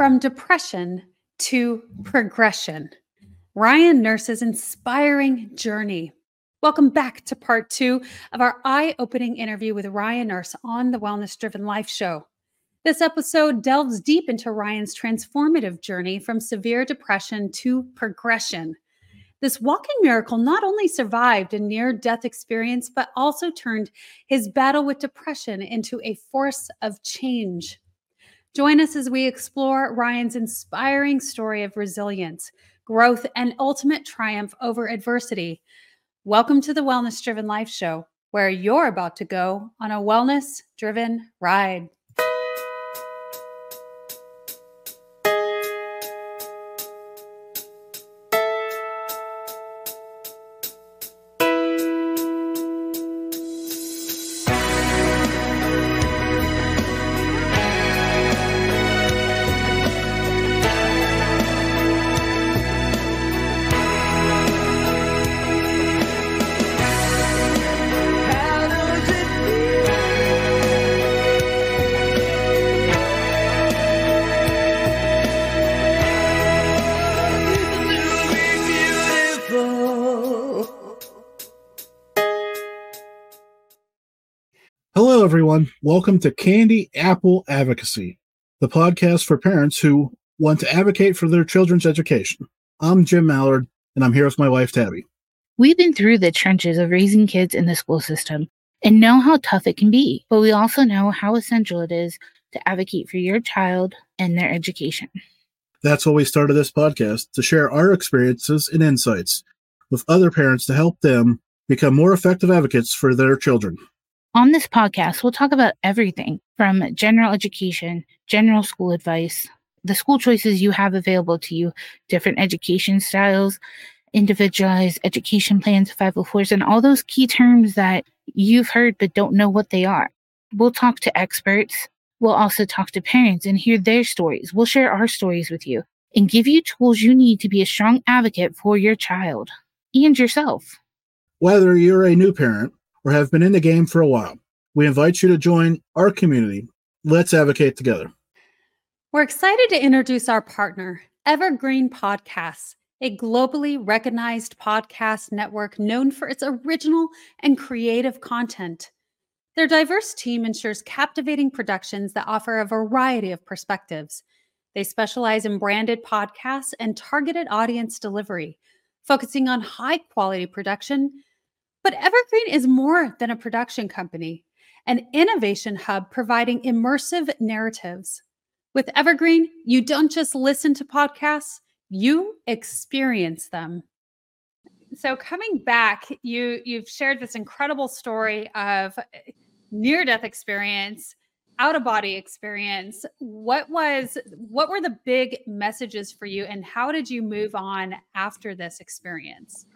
From depression to progression. Ryan Nurse's inspiring journey. Welcome back to part two of our eye opening interview with Ryan Nurse on the Wellness Driven Life Show. This episode delves deep into Ryan's transformative journey from severe depression to progression. This walking miracle not only survived a near death experience, but also turned his battle with depression into a force of change. Join us as we explore Ryan's inspiring story of resilience, growth, and ultimate triumph over adversity. Welcome to the Wellness Driven Life Show, where you're about to go on a wellness driven ride. Everyone. Welcome to Candy Apple Advocacy, the podcast for parents who want to advocate for their children's education. I'm Jim Mallard, and I'm here with my wife, Tabby. We've been through the trenches of raising kids in the school system and know how tough it can be, but we also know how essential it is to advocate for your child and their education. That's why we started this podcast to share our experiences and insights with other parents to help them become more effective advocates for their children. On this podcast, we'll talk about everything from general education, general school advice, the school choices you have available to you, different education styles, individualized education plans, 504s, and all those key terms that you've heard but don't know what they are. We'll talk to experts. We'll also talk to parents and hear their stories. We'll share our stories with you and give you tools you need to be a strong advocate for your child and yourself. Whether you're a new parent, or have been in the game for a while. We invite you to join our community. Let's advocate together. We're excited to introduce our partner, Evergreen Podcasts, a globally recognized podcast network known for its original and creative content. Their diverse team ensures captivating productions that offer a variety of perspectives. They specialize in branded podcasts and targeted audience delivery, focusing on high quality production but Evergreen is more than a production company, an innovation hub providing immersive narratives. With Evergreen, you don't just listen to podcasts, you experience them. So coming back, you you've shared this incredible story of eh, near death experience, out of body experience. What was what were the big messages for you and how did you move on after this experience?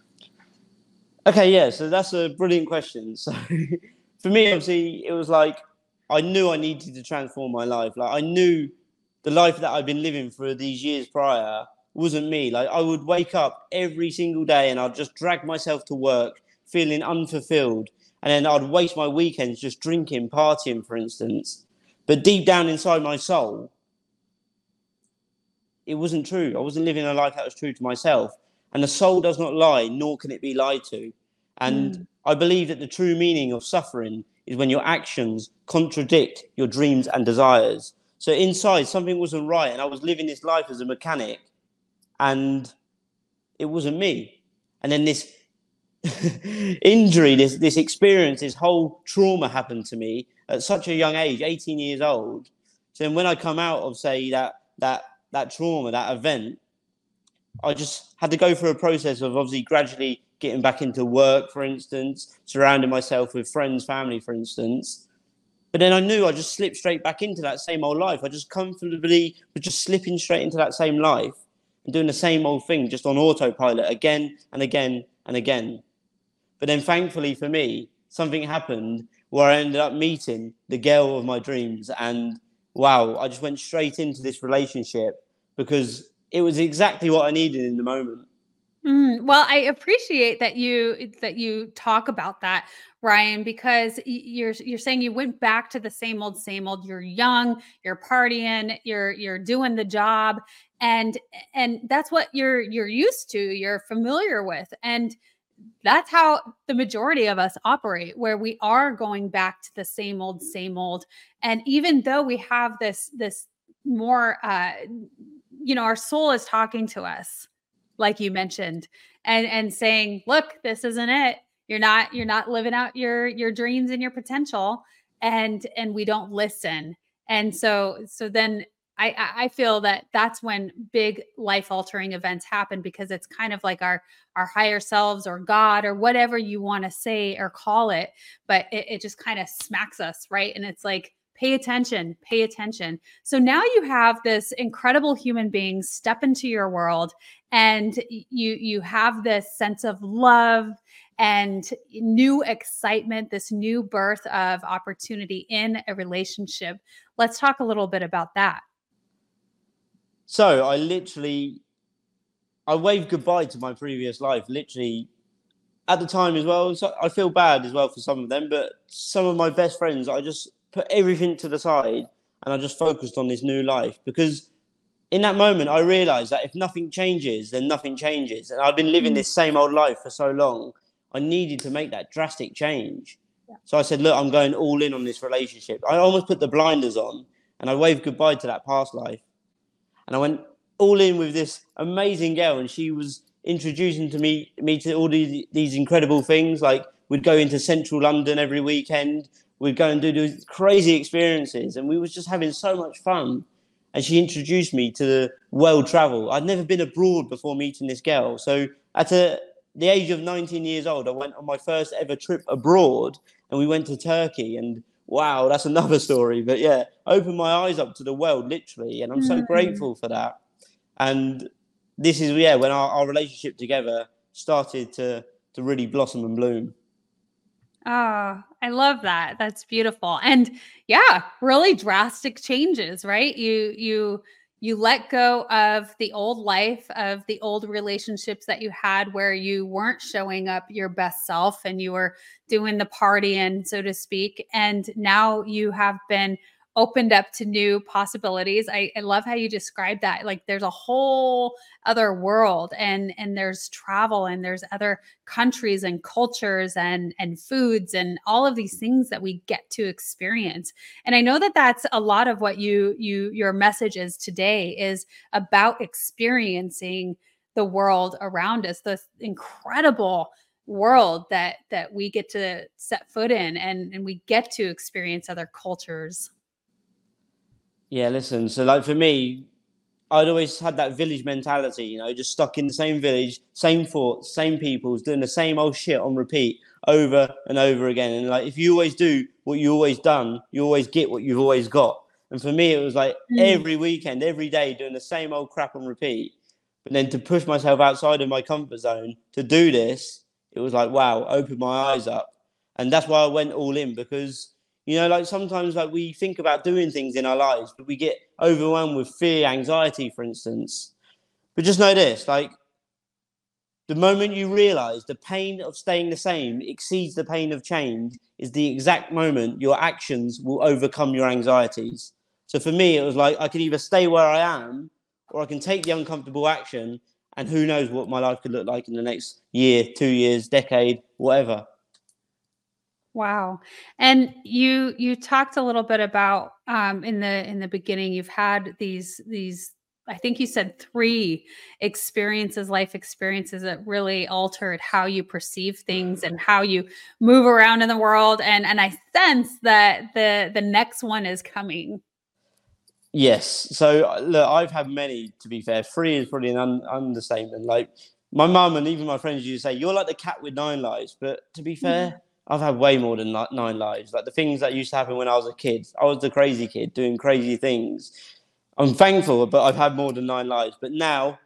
Okay, yeah, so that's a brilliant question. So for me, obviously, it was like I knew I needed to transform my life. Like I knew the life that I'd been living for these years prior wasn't me. Like I would wake up every single day and I'd just drag myself to work feeling unfulfilled. And then I'd waste my weekends just drinking, partying, for instance. But deep down inside my soul, it wasn't true. I wasn't living a life that was true to myself. And the soul does not lie, nor can it be lied to. And mm. I believe that the true meaning of suffering is when your actions contradict your dreams and desires. So inside, something wasn't right, and I was living this life as a mechanic, and it wasn't me. And then this injury, this this experience, this whole trauma happened to me at such a young age, 18 years old. So when I come out of say that that that trauma, that event, I just had to go through a process of obviously gradually getting back into work, for instance, surrounding myself with friends, family, for instance. But then I knew I just slipped straight back into that same old life. I just comfortably was just slipping straight into that same life and doing the same old thing, just on autopilot again and again and again. But then thankfully for me, something happened where I ended up meeting the girl of my dreams. And wow, I just went straight into this relationship because it was exactly what I needed in the moment. Mm, well, I appreciate that you that you talk about that, Ryan, because you're you're saying you went back to the same old, same old. You're young, you're partying, you're you're doing the job, and and that's what you're you're used to, you're familiar with, and that's how the majority of us operate, where we are going back to the same old, same old. And even though we have this this more, uh, you know, our soul is talking to us like you mentioned and and saying look this isn't it. You're not you're not living out your your dreams and your potential and and we don't listen. And so so then i i feel that that's when big life altering events happen because it's kind of like our our higher selves or god or whatever you want to say or call it but it, it just kind of smacks us right? And it's like pay attention pay attention. So now you have this incredible human being step into your world and you you have this sense of love and new excitement this new birth of opportunity in a relationship. Let's talk a little bit about that. So i literally i waved goodbye to my previous life literally at the time as well. So i feel bad as well for some of them but some of my best friends i just put everything to the side and I just focused on this new life because in that moment I realized that if nothing changes, then nothing changes. And I've been living mm. this same old life for so long. I needed to make that drastic change. Yeah. So I said, look, I'm going all in on this relationship. I almost put the blinders on and I waved goodbye to that past life. And I went all in with this amazing girl and she was introducing to me me to all these, these incredible things like we'd go into central London every weekend we'd go and do these crazy experiences, and we was just having so much fun. And she introduced me to the world travel. I'd never been abroad before meeting this girl. So at a, the age of 19 years old, I went on my first ever trip abroad, and we went to Turkey. And wow, that's another story. But yeah, opened my eyes up to the world, literally, and I'm so mm. grateful for that. And this is yeah, when our, our relationship together started to to really blossom and bloom. Oh, I love that. That's beautiful. And yeah, really drastic changes, right? You you you let go of the old life of the old relationships that you had where you weren't showing up your best self and you were doing the party and so to speak and now you have been opened up to new possibilities. I, I love how you describe that. Like there's a whole other world and and there's travel and there's other countries and cultures and and foods and all of these things that we get to experience. And I know that that's a lot of what you you your message is today is about experiencing the world around us, this incredible world that that we get to set foot in and and we get to experience other cultures yeah, listen. So, like for me, I'd always had that village mentality, you know, just stuck in the same village, same thoughts, same peoples, doing the same old shit on repeat over and over again. And like, if you always do what you always done, you always get what you've always got. And for me, it was like mm. every weekend, every day, doing the same old crap on repeat. But then to push myself outside of my comfort zone to do this, it was like, wow, open my eyes up. And that's why I went all in because you know, like sometimes like we think about doing things in our lives, but we get overwhelmed with fear, anxiety, for instance. But just know this, like the moment you realize the pain of staying the same exceeds the pain of change is the exact moment your actions will overcome your anxieties. So for me, it was like I can either stay where I am or I can take the uncomfortable action and who knows what my life could look like in the next year, two years, decade, whatever. Wow. And you you talked a little bit about um in the in the beginning you've had these these I think you said three experiences life experiences that really altered how you perceive things and how you move around in the world and and I sense that the the next one is coming. Yes. So uh, look, I've had many to be fair. Three is probably an un- understatement. Like my mum and even my friends used to say, "You're like the cat with nine lives." But to be fair, mm-hmm. I've had way more than like nine lives. Like the things that used to happen when I was a kid, I was the crazy kid doing crazy things. I'm thankful, but I've had more than nine lives. But now,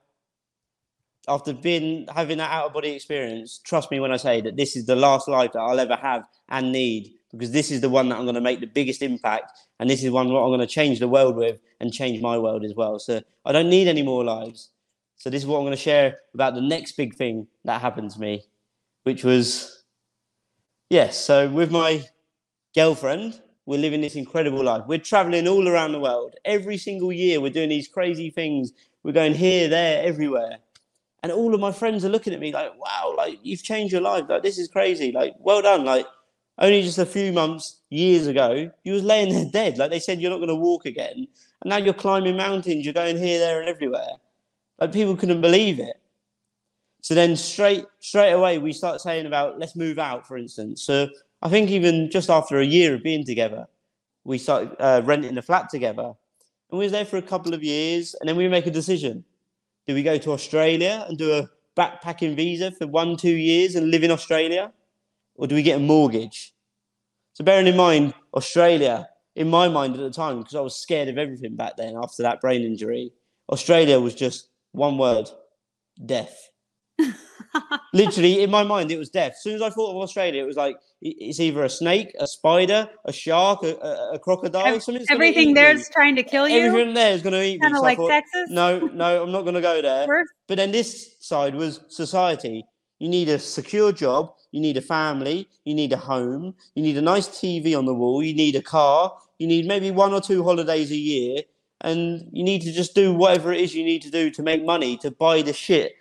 after being having that out of body experience, trust me when I say that this is the last life that I'll ever have and need because this is the one that I'm going to make the biggest impact, and this is one what I'm going to change the world with and change my world as well. So I don't need any more lives. So this is what I'm going to share about the next big thing that happened to me, which was, yes. so with my girlfriend, we're living this incredible life. We're traveling all around the world. Every single year, we're doing these crazy things. We're going here, there, everywhere. And all of my friends are looking at me like, wow, like you've changed your life. Like, this is crazy. Like, well done. Like, only just a few months, years ago, you was laying there dead. Like they said, you're not going to walk again. And now you're climbing mountains. You're going here, there, and everywhere. Like people couldn't believe it. So then straight straight away we start saying about let's move out, for instance. So I think even just after a year of being together, we started uh, renting a flat together. And we was there for a couple of years, and then we make a decision. Do we go to Australia and do a backpacking visa for one, two years and live in Australia? Or do we get a mortgage? So bearing in mind, Australia, in my mind at the time, because I was scared of everything back then after that brain injury, Australia was just one word, death. Literally, in my mind, it was death. As soon as I thought of Australia, it was like it's either a snake, a spider, a shark, a, a, a crocodile. Everything there's trying to kill you. Everything there is going to eat Kind me. of So like thought, Texas. No, no, I'm not going to go there. But then this side was society. You need a secure job. You need a family. You need a home. You need a nice TV on the wall. You need a car. You need maybe one or two holidays a year. And you need to just do whatever it is you need to do to make money to buy the shit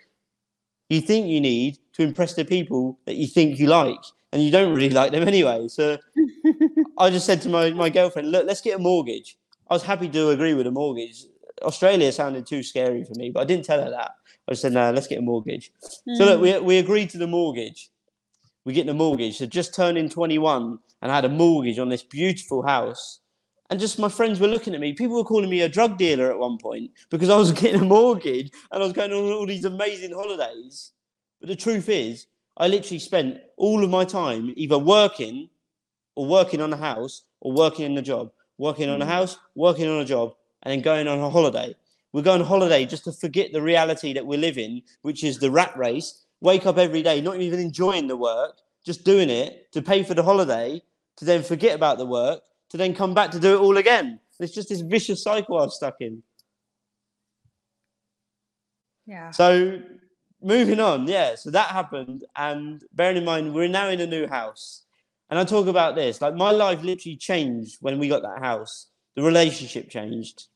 you think you need to impress the people that you think you like. And you don't really like them anyway. So I just said to my, my girlfriend, look, let's get a mortgage. I was happy to agree with a mortgage. Australia sounded too scary for me, but I didn't tell her that. I said, no, let's get a mortgage. So look, we, hmm. we agreed to the mortgage. We get the mortgage. So just turning 21 and I had a mortgage on this beautiful house. And just my friends were looking at me. People were calling me a drug dealer at one point because I was getting a mortgage and I was going on all these amazing holidays. But the truth is, I literally spent all of my time either working or working on a house or working in a job, working on a mm. house, working on a job, and then going on a holiday. We're going on holiday just to forget the reality that we're living, which is the rat race. Wake up every day, not even enjoying the work, just doing it to pay for the holiday, to then forget about the work, to then come back to do it all again. It's just this vicious cycle I was stuck in. Yeah. So moving on, yeah. So that happened, and bearing in mind we're now in a new house, and I talk about this like my life literally changed when we got that house. The relationship changed,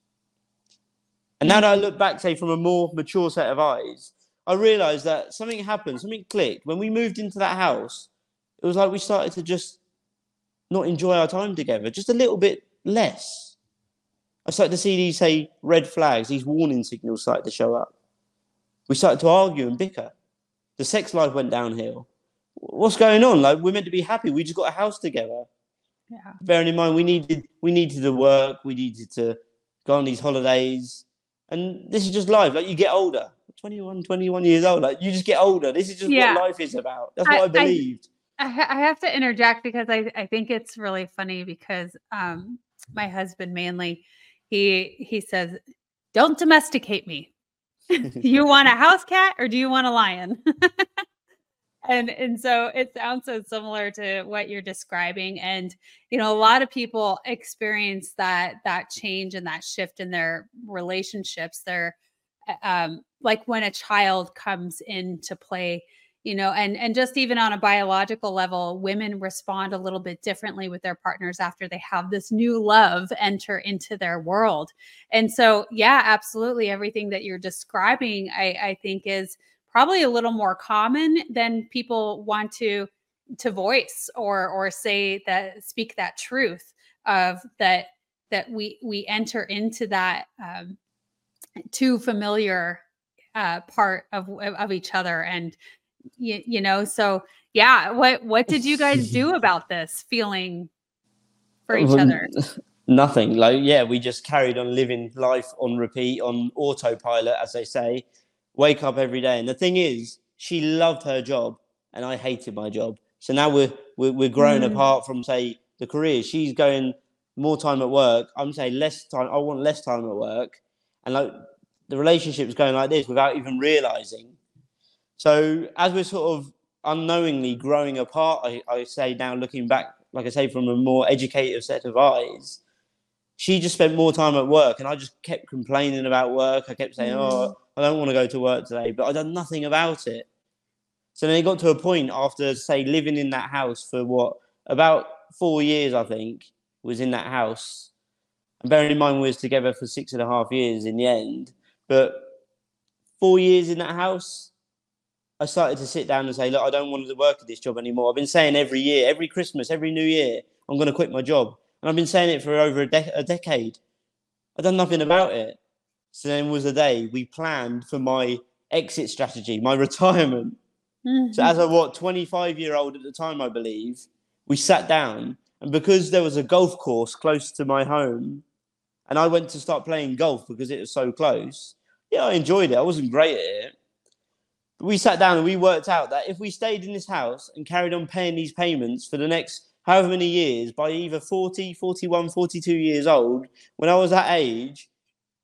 and now that I look back, say from a more mature set of eyes, I realised that something happened, something clicked when we moved into that house. It was like we started to just not enjoy our time together, just a little bit less. I started to see these say red flags, these warning signals started to show up. We started to argue and bicker. The sex life went downhill. What's going on? Like we're meant to be happy. We just got a house together. Yeah. Bearing in mind we needed we needed to work, we needed to go on these holidays. And this is just life. Like you get older. 21, 21 years old. Like you just get older. This is just Yeah. what life is about. That's what I, I- believed. I, ha- I have to interject because I, I think it's really funny because um, my husband mainly he he says don't domesticate me. Do you want a house cat or do you want a lion? And and so it sounds so similar to what you're describing and you know a lot of people experience that that change and that shift in their relationships they're uh, um like when a child comes into play you know and and just even on a biological level women respond a little bit differently with their partners after they have this new love enter into their world. And so yeah absolutely everything that you're describing i i think is probably a little more common than people want to to voice or or say that speak that truth of that that we we enter into that um too familiar uh part of of each other and you, you know so yeah what what did you guys do about this feeling for each other Nothing. Like, yeah, we just carried on living life on repeat, on autopilot, as they say. Wake up every day. And the thing is, she loved her job and I hated my job. So now we're we're, we're growing Mm. apart from say the career. She's going more time at work. I'm saying less time. I want less time at work. And like the relationship's going like this without even realizing. So as we're sort of unknowingly growing apart, I, I say now looking back, like I say, from a more educated set of eyes, she just spent more time at work, and I just kept complaining about work. I kept saying, "Oh, Mm. I don't want to go to work today," but I done nothing about it. So then it got to a point after, say, living in that house for what about four years, I think, was in that house. And bearing in mind we was together for six and a half years in the end, but four years in that house, I started to sit down and say, look, I don't want to work at this job anymore. I've been saying every year, every Christmas, every New Year, I'm going to quit my job, and I've been saying it for over a, de- a decade. I've done nothing about it. So then was the day we planned for my exit strategy, my retirement. So mm-hmm. as a what 25 year old at the time, I believe, we sat down and because there was a golf course close to my home, and I went to start playing golf because it was so close. Yeah, I enjoyed it. I wasn't great at it. We sat down and we worked out that if we stayed in this house and carried on paying these payments for the next however many years, by either 40, 41, 42 years old, when I was that age,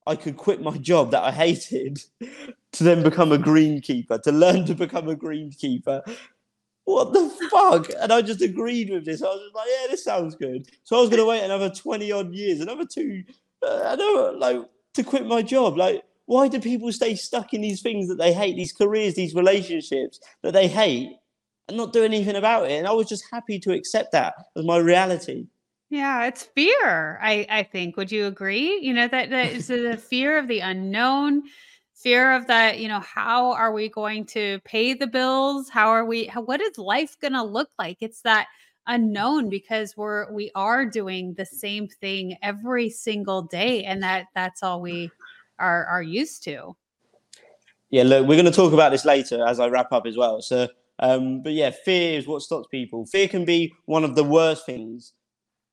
I could quit my job that I hated to then become a greenkeeper, to learn to become a greenkeeper. What the fuck? And I just agreed with this. I was just like, yeah, this sounds good. So I was going to wait another 20 odd years, another two, uh, know, like, to quit my job. Like, why do people stay stuck in these things that they hate, these careers, these relationships that they hate, and not do anything about it? And I was just happy to accept that as my reality. Yeah, it's fear. I I think. Would you agree? You know that that is the fear of the unknown, fear of that. You know, how are we going to pay the bills? How are we? How, what is life going to look like? It's that unknown because we're we are doing the same thing every single day, and that that's all we are are used to. Yeah, look, we're going to talk about this later as I wrap up as well. So, um, but yeah, fear is what stops people. Fear can be one of the worst things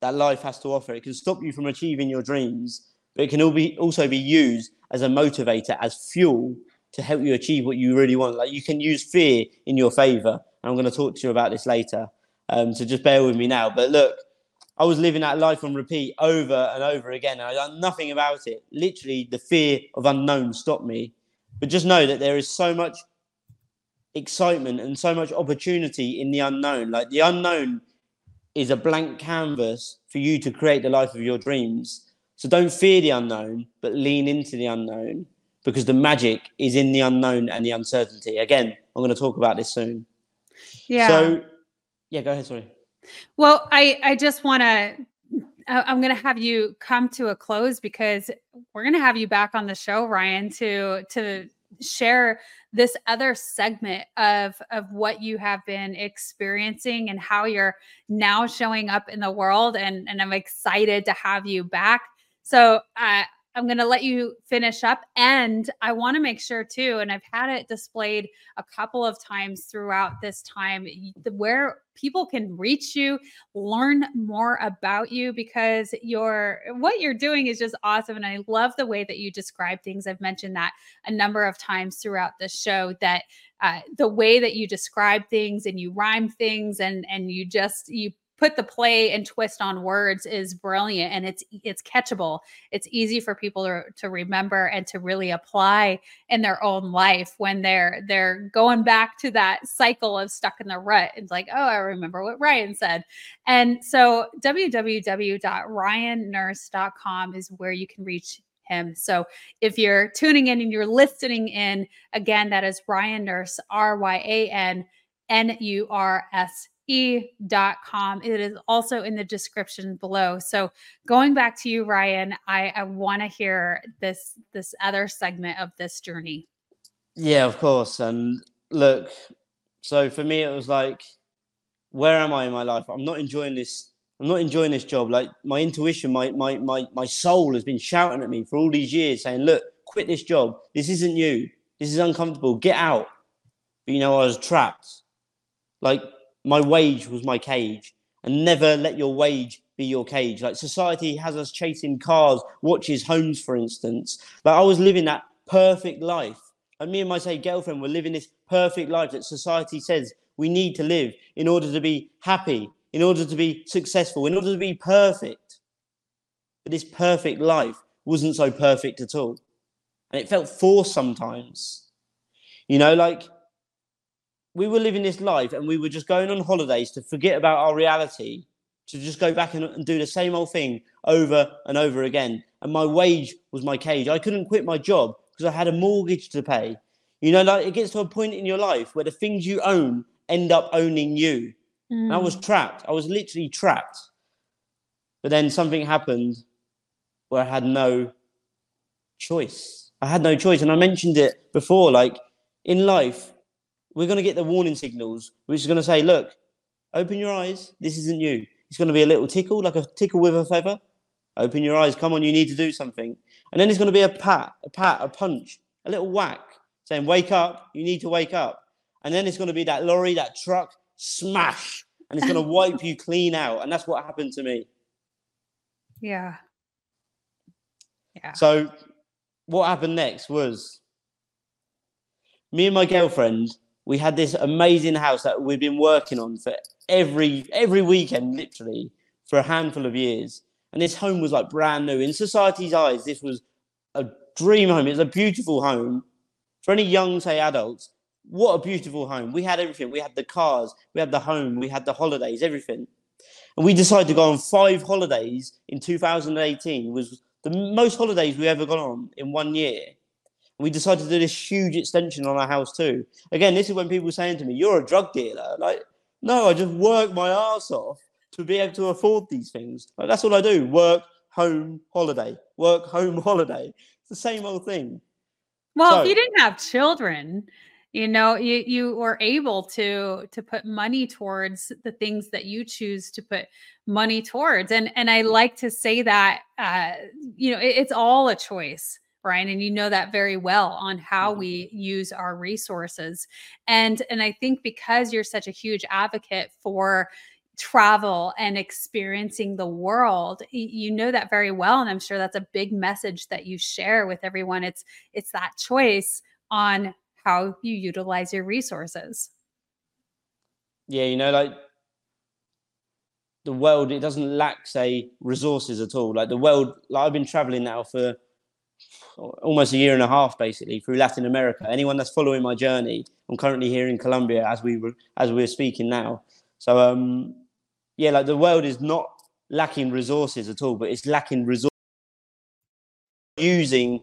that life has to offer. It can stop you from achieving your dreams, but it can also be used as a motivator, as fuel to help you achieve what you really want. Like you can use fear in your favor. I'm going to talk to you about this later. Um, so just bear with me now. But look, I was living that life on repeat over and over again, and I done nothing about it. Literally, the fear of unknown stopped me. But just know that there is so much excitement and so much opportunity in the unknown. Like the unknown is a blank canvas for you to create the life of your dreams. So don't fear the unknown, but lean into the unknown because the magic is in the unknown and the uncertainty. Again, I'm going to talk about this soon. Yeah. So, yeah, go ahead. Sorry. Well, I I just want to I'm going to have you come to a close because we're going to have you back on the show Ryan to to share this other segment of of what you have been experiencing and how you're now showing up in the world and and I'm excited to have you back. So, uh I'm going to let you finish up. And I want to make sure, too, and I've had it displayed a couple of times throughout this time, where people can reach you, learn more about you, because your what you're doing is just awesome. And I love the way that you describe things. I've mentioned that a number of times throughout the show that uh, the way that you describe things and you rhyme things and and you just you put the play and twist on words is brilliant and it's it's catchable. It's easy for people to, to remember and to really apply in their own life when they're they're going back to that cycle of stuck in the rut. It's like oh i remember what ryan said. And so www.ryannurse.com is where you can reach him. So if you're tuning in and you're listening in, again, that is Ryan Nurse, R Y A N N U R S e.com. It is also in the description below. So going back to you, Ryan, I, I want to hear this this other segment of this journey. Yeah, of course. And look, so for me it was like, where am I in my life? I'm not enjoying this. I'm not enjoying this job. Like my intuition, my my my my soul has been shouting at me for all these years, saying, "Look, quit this job. This isn't you. This is uncomfortable. Get out." But you know, I was trapped. Like my wage was my cage and never let your wage be your cage. Like society has us chasing cars watches homes for instance. Like i was living that perfect life. And me and my say girlfriend were living this perfect life that society says we need to live in order to be happy in order to be successful in order to be perfect. But this perfect life wasn't so perfect at all. And it felt forced sometimes. You know like we were living this life and we were just going on holidays to forget about our reality, to just go back and, and, do the same old thing over and over again. And my wage was my cage. I couldn't quit my job because I had a mortgage to pay. You know, like it gets to a point in your life where the things you own end up owning you. Mm. And I was trapped. I was literally trapped. But then something happened where I had no choice. I had no choice. And I mentioned it before like in life, we're going to get the warning signals, which is going to say, look, open your eyes. This isn't you. It's going to be a little tickle, like a tickle with a feather. Open your eyes. Come on, you need to do something. And then it's going to be a pat, a pat, a punch, a little whack saying, wake up. You need to wake up. And then it's going to be that lorry, that truck, smash. And it's going to wipe you clean out. And that's what happened to me. Yeah. Yeah. So what happened next was me and my girlfriend, we had this amazing house that we've been working on for every every weekend, literally, for a handful of years. And this home was like brand new. In society's eyes, this was a dream home. It was a beautiful home. For any young, say, adults, what a beautiful home. We had everything. We had the cars, we had the home, we had the holidays, everything. And we decided to go on five holidays in 2018. It was the most holidays we ever gone on in one year. We decided to do this huge extension on our house too. Again, this is when people were saying to me, You're a drug dealer. Like, no, I just work my ass off to be able to afford these things. Like, that's all I do. Work, home, holiday. Work, home, holiday. It's the same old thing. Well, So- if you didn't have children, you know, you you were able to to put money towards the things that you choose to put money towards. And and I like to say that uh, you know, it- it's all a choice. Ryan, and you know that very well on how Mhm. we use our resources. And and I think because you're such a huge advocate for travel and experiencing the world you know that very well and i'm sure that's a big message that you share with everyone it's it's that choice on how you utilize your resources yeah, you know, like the world, it doesn't lack, say, resources at all. Like the world, like I've been traveling now for almost a year and a half, basically, through Latin America. Anyone that's following my journey, I'm currently here in Colombia as we were as we're speaking now. So, um, yeah, like the world is not lacking resources at all, but it's lacking resources using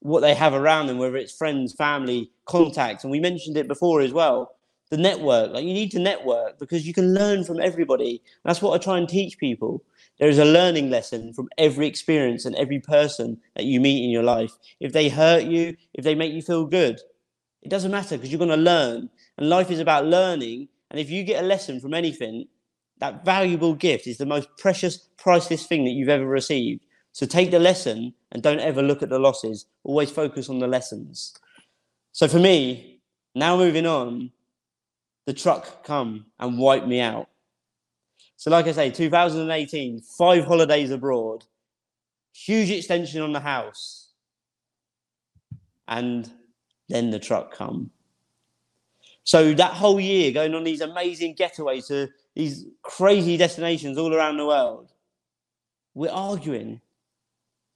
what they have around them, whether it's friends, family, contacts. And we mentioned it before as well the network. Like you need to network because you can learn from everybody. That's what I try and teach people. There is a learning lesson from every experience and every person that you meet in your life. If they hurt you, if they make you feel good, it doesn't matter because you're going to learn. And life is about learning. And if you get a lesson from anything, that valuable gift is the most precious, priceless thing that you've ever received. So take the lesson and don't ever look at the losses. Always focus on the lessons. So for me, now moving on, the truck come and wipe me out. So like I say, 2018, five holidays abroad, huge extension on the house, and then the truck come. So that whole year going on these amazing getaways to these crazy destinations all around the world, we're arguing.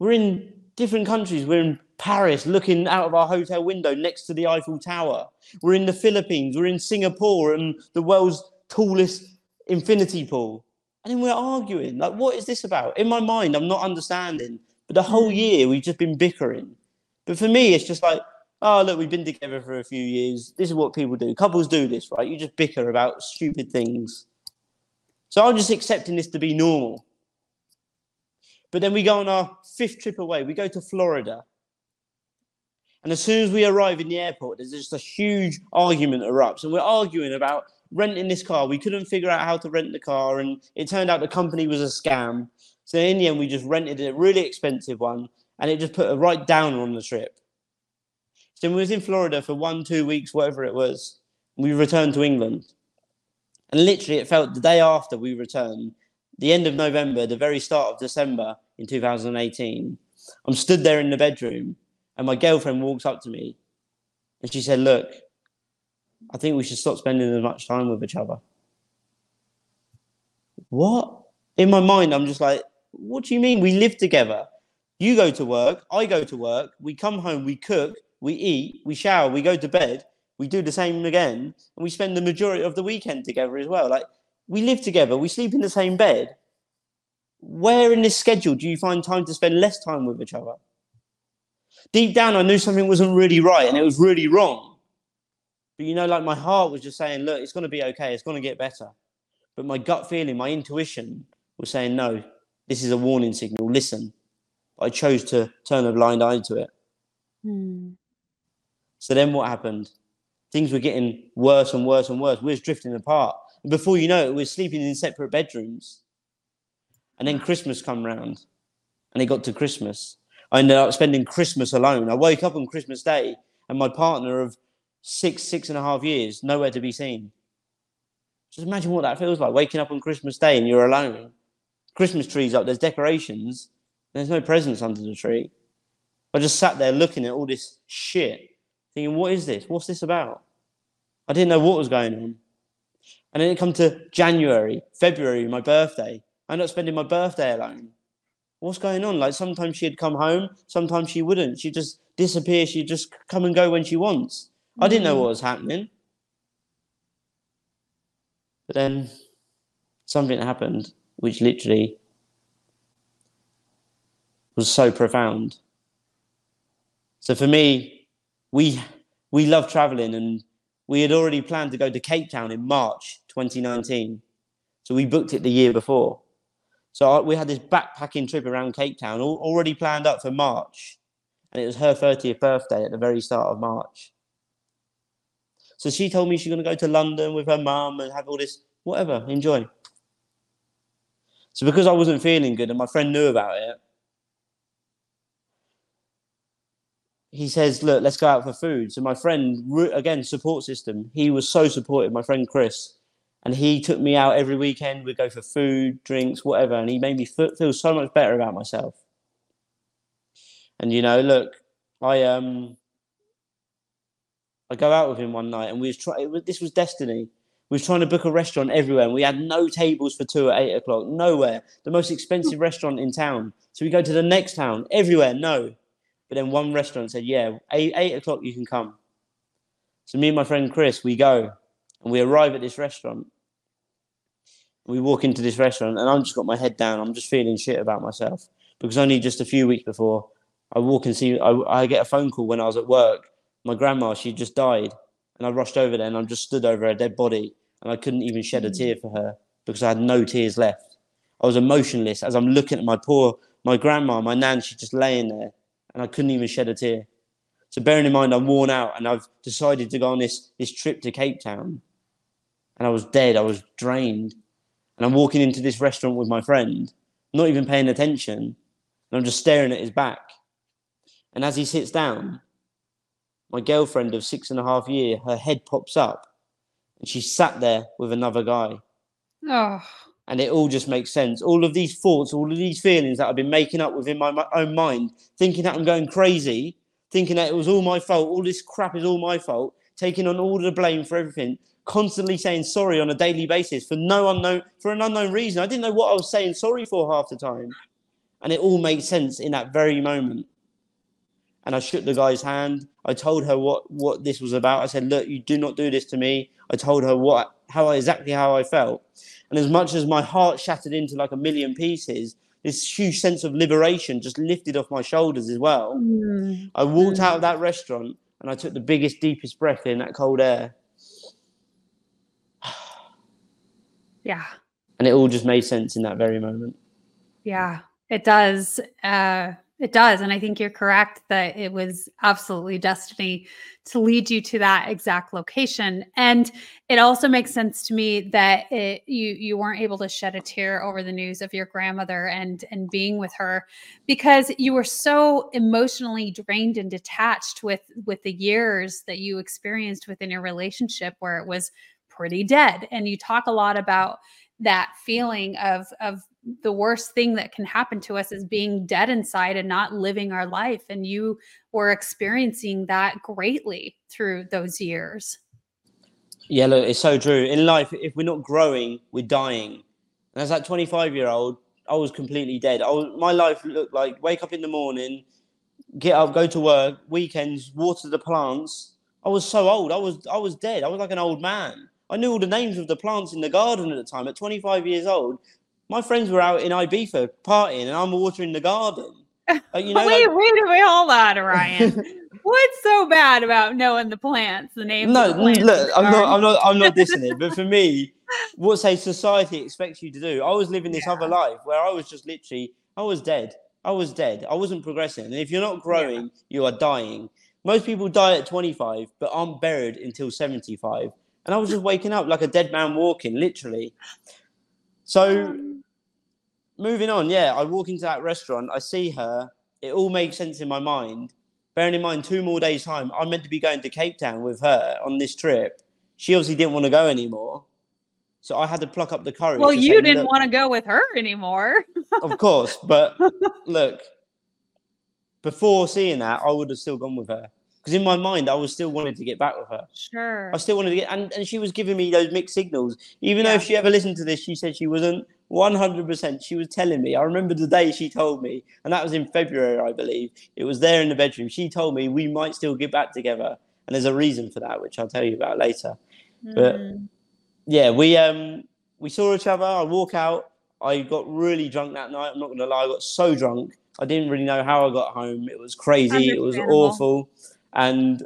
We're in different countries. We're in Paris, looking out of our hotel window next to the Eiffel Tower. We're in the Philippines. We're in Singapore and the world's tallest infinity pool. And then we're arguing. Like, what is this about? In my mind, I'm not understanding. But the whole hmm. year, we've just been bickering. But for me, it's just like, oh, look, we've been together for a few years. This is what people do. Couples do this, right? You just bicker about stupid things. So I'm just accepting this to be normal. But then we go on our fifth trip away. We go to Florida. And as soon as we arrive in the airport, there's just a huge argument erupts. And we're arguing about renting this car. We couldn't figure out how to rent the car. And it turned out the company was a scam. So in the end, we just rented a really expensive one. And it just put a right down on the trip. So we was in Florida for one, two weeks, whatever it was. We returned to England. And literally, it felt the day after we returned, the end of November, the very start of December in 2018. I'm stood there in the bedroom, and my girlfriend walks up to me, and she said, "Look, I think we should stop spending as much time with each other." What? In my mind, I'm just like, "What do you mean? We live together. You go to work, I go to work. We come home, we cook, we eat, we shower, we go to bed." We do the same again, and we spend the majority of the weekend together as well. Like we live together, we sleep in the same bed. where in this schedule do you find time to spend less time with each other? Deep down, I knew something wasn't really right and it was really wrong. But you know, like my heart was just saying, look, it's going to be okay, it's going to get better. But my gut feeling, my intuition was saying, no, this is a warning signal, listen. I chose to turn a blind eye to it. Hmm. So then what happened? Things were getting worse and worse and worse. We was drifting apart. And before you know it, we were sleeping in separate bedrooms. And then Christmas come round, and it got to Christmas. I ended up spending Christmas alone. I woke up on Christmas Day, and my partner of six, six and a half years, nowhere to be seen. Just imagine what that feels like, waking up on Christmas Day and you're alone. Christmas trees up, there's decorations, there's no presents under the tree. I just sat there looking at all this shit, thinking, what is this? What's this about? I didn't know what was going on. And then it come to January, February, my birthday. I ended up spending my birthday alone. What's going on? Like sometimes she'd come home, sometimes she wouldn't. She'd just disappear. She'd just come and go when she wants. I didn't know mm-hmm. what was happening. But then something happened which literally was so profound. So for me, we we love traveling and we had already planned to go to Cape Town in March 2019. So we booked it the year before. So we had this backpacking trip around Cape Town all, already planned up for March. And it was her 30th birthday at the very start of March. So she told me she's going to go to London with her mum and have all this, whatever, enjoy. So because I wasn't feeling good and my friend knew about it, he says, "Look, let's go out for food." So my friend, again, support system. He was so supportive. My friend Chris, and he took me out every weekend. We'd go for food, drinks, whatever, and he made me feel so much better about myself. And you know, look, I um, I go out with him one night, and we was trying. This was destiny. We was trying to book a restaurant everywhere, and we had no tables for two at eight o'clock. Nowhere. The most expensive restaurant in town. So we go to the next town. Everywhere, no. But then one restaurant said, yeah, eight, eight o'clock you can come. So me and my friend Chris, we go and we arrive at this restaurant. We walk into this restaurant and I've just got my head down. I'm just feeling shit about myself because only just a few weeks before I walk and see, I, I get a phone call when I was at work. My grandma, she just died. And I rushed over there and I just stood over her dead body and I couldn't even shed a mm. tear for her because I had no tears left. I was emotionless as I'm looking at my poor, my grandma, my nan, she's just laying there and I couldn't even shed a tear. So bearing in mind I'm worn out and I've decided to go on this this trip to Cape Town, and I was dead, I was drained, and I'm walking into this restaurant with my friend, not even paying attention, and I'm just staring at his back. And as he sits down, my girlfriend of six and a half year, her head pops up, and she sat there with another guy. Oh and it all just makes sense. All of these thoughts, all of these feelings that I've been making up within my, my, own mind, thinking that I'm going crazy, thinking that it was all my fault, all this crap is all my fault, taking on all the blame for everything, constantly saying sorry on a daily basis for no unknown for an unknown reason. I didn't know what I was saying sorry for half the time, and it all made sense in that very moment. And I shook the guy's hand. I told her what what this was about. I said, "Look, you do not do this to me." I told her what how exactly how I felt and as much as my heart shattered into like a million pieces, this huge sense of liberation just lifted off my shoulders as well. Mm. I walked mm. out of that restaurant and I took the biggest, deepest breath in that cold air. yeah. And it all just made sense in that very moment. Yeah, it does. Uh, it does. And I think you're correct that it was absolutely destiny to lead you to that exact location. And it also makes sense to me that it, you you weren't able to shed a tear over the news of your grandmother and and being with her because you were so emotionally drained and detached with with the years that you experienced within your relationship where it was pretty dead. And you talk a lot about that feeling of of the worst thing that can happen to us is being dead inside and not living our life. And you were experiencing that greatly through those years. Yeah, look, it's so true. In life, if we're not growing, we're dying. And as that 25 year old, I was completely dead. I was, my life looked like wake up in the morning, get up, go to work, weekends, water the plants. I was so old. I was I was dead. I was like an old man. I knew all the names of the plants in the garden at the time. At 25 years old, My friends were out in Ibiza partying, and I'm watering the garden. You know, wait, like- wait, wait, hold on, Ryan. What's so bad about knowing the plants, the names? no, of the plants look, I'm not. I'm not, I'm not dissing it, but for me, what say society expects you to do? I was living this other life where I was just literally, I was dead. I was dead. I wasn't progressing. And if you're not growing, you are dying. Most people die at 25, but aren't buried until 75. And I was just waking up like a dead man walking, literally. So um, moving on, yeah, I walk into that restaurant, I see her, it all makes sense in my mind. Bearing in mind, two more days' time, I'm meant to be going to Cape Town with her on this trip. She obviously didn't want to go anymore. So I had to pluck up the courage. Well, you say, didn't want to go with her anymore. Of course, but look, before seeing that, I would have still gone with her. Because in my mind, I was still wanting to get back with her. Sure. I still wanted to get, and, and she was giving me those mixed signals. Even though if she ever listened to this, she said she wasn't 100%. She was telling me. I remember the day she told me, and that was in February, I believe. It was there in the bedroom. She told me we might still get back together. And there's a reason for that, which I'll tell you about later. but- Mm. Yeah, we um we saw each other. I walk out. I got really drunk that night. I'm not gonna lie, I got so drunk. I didn't really know how I got home. It was crazy. It was awful. And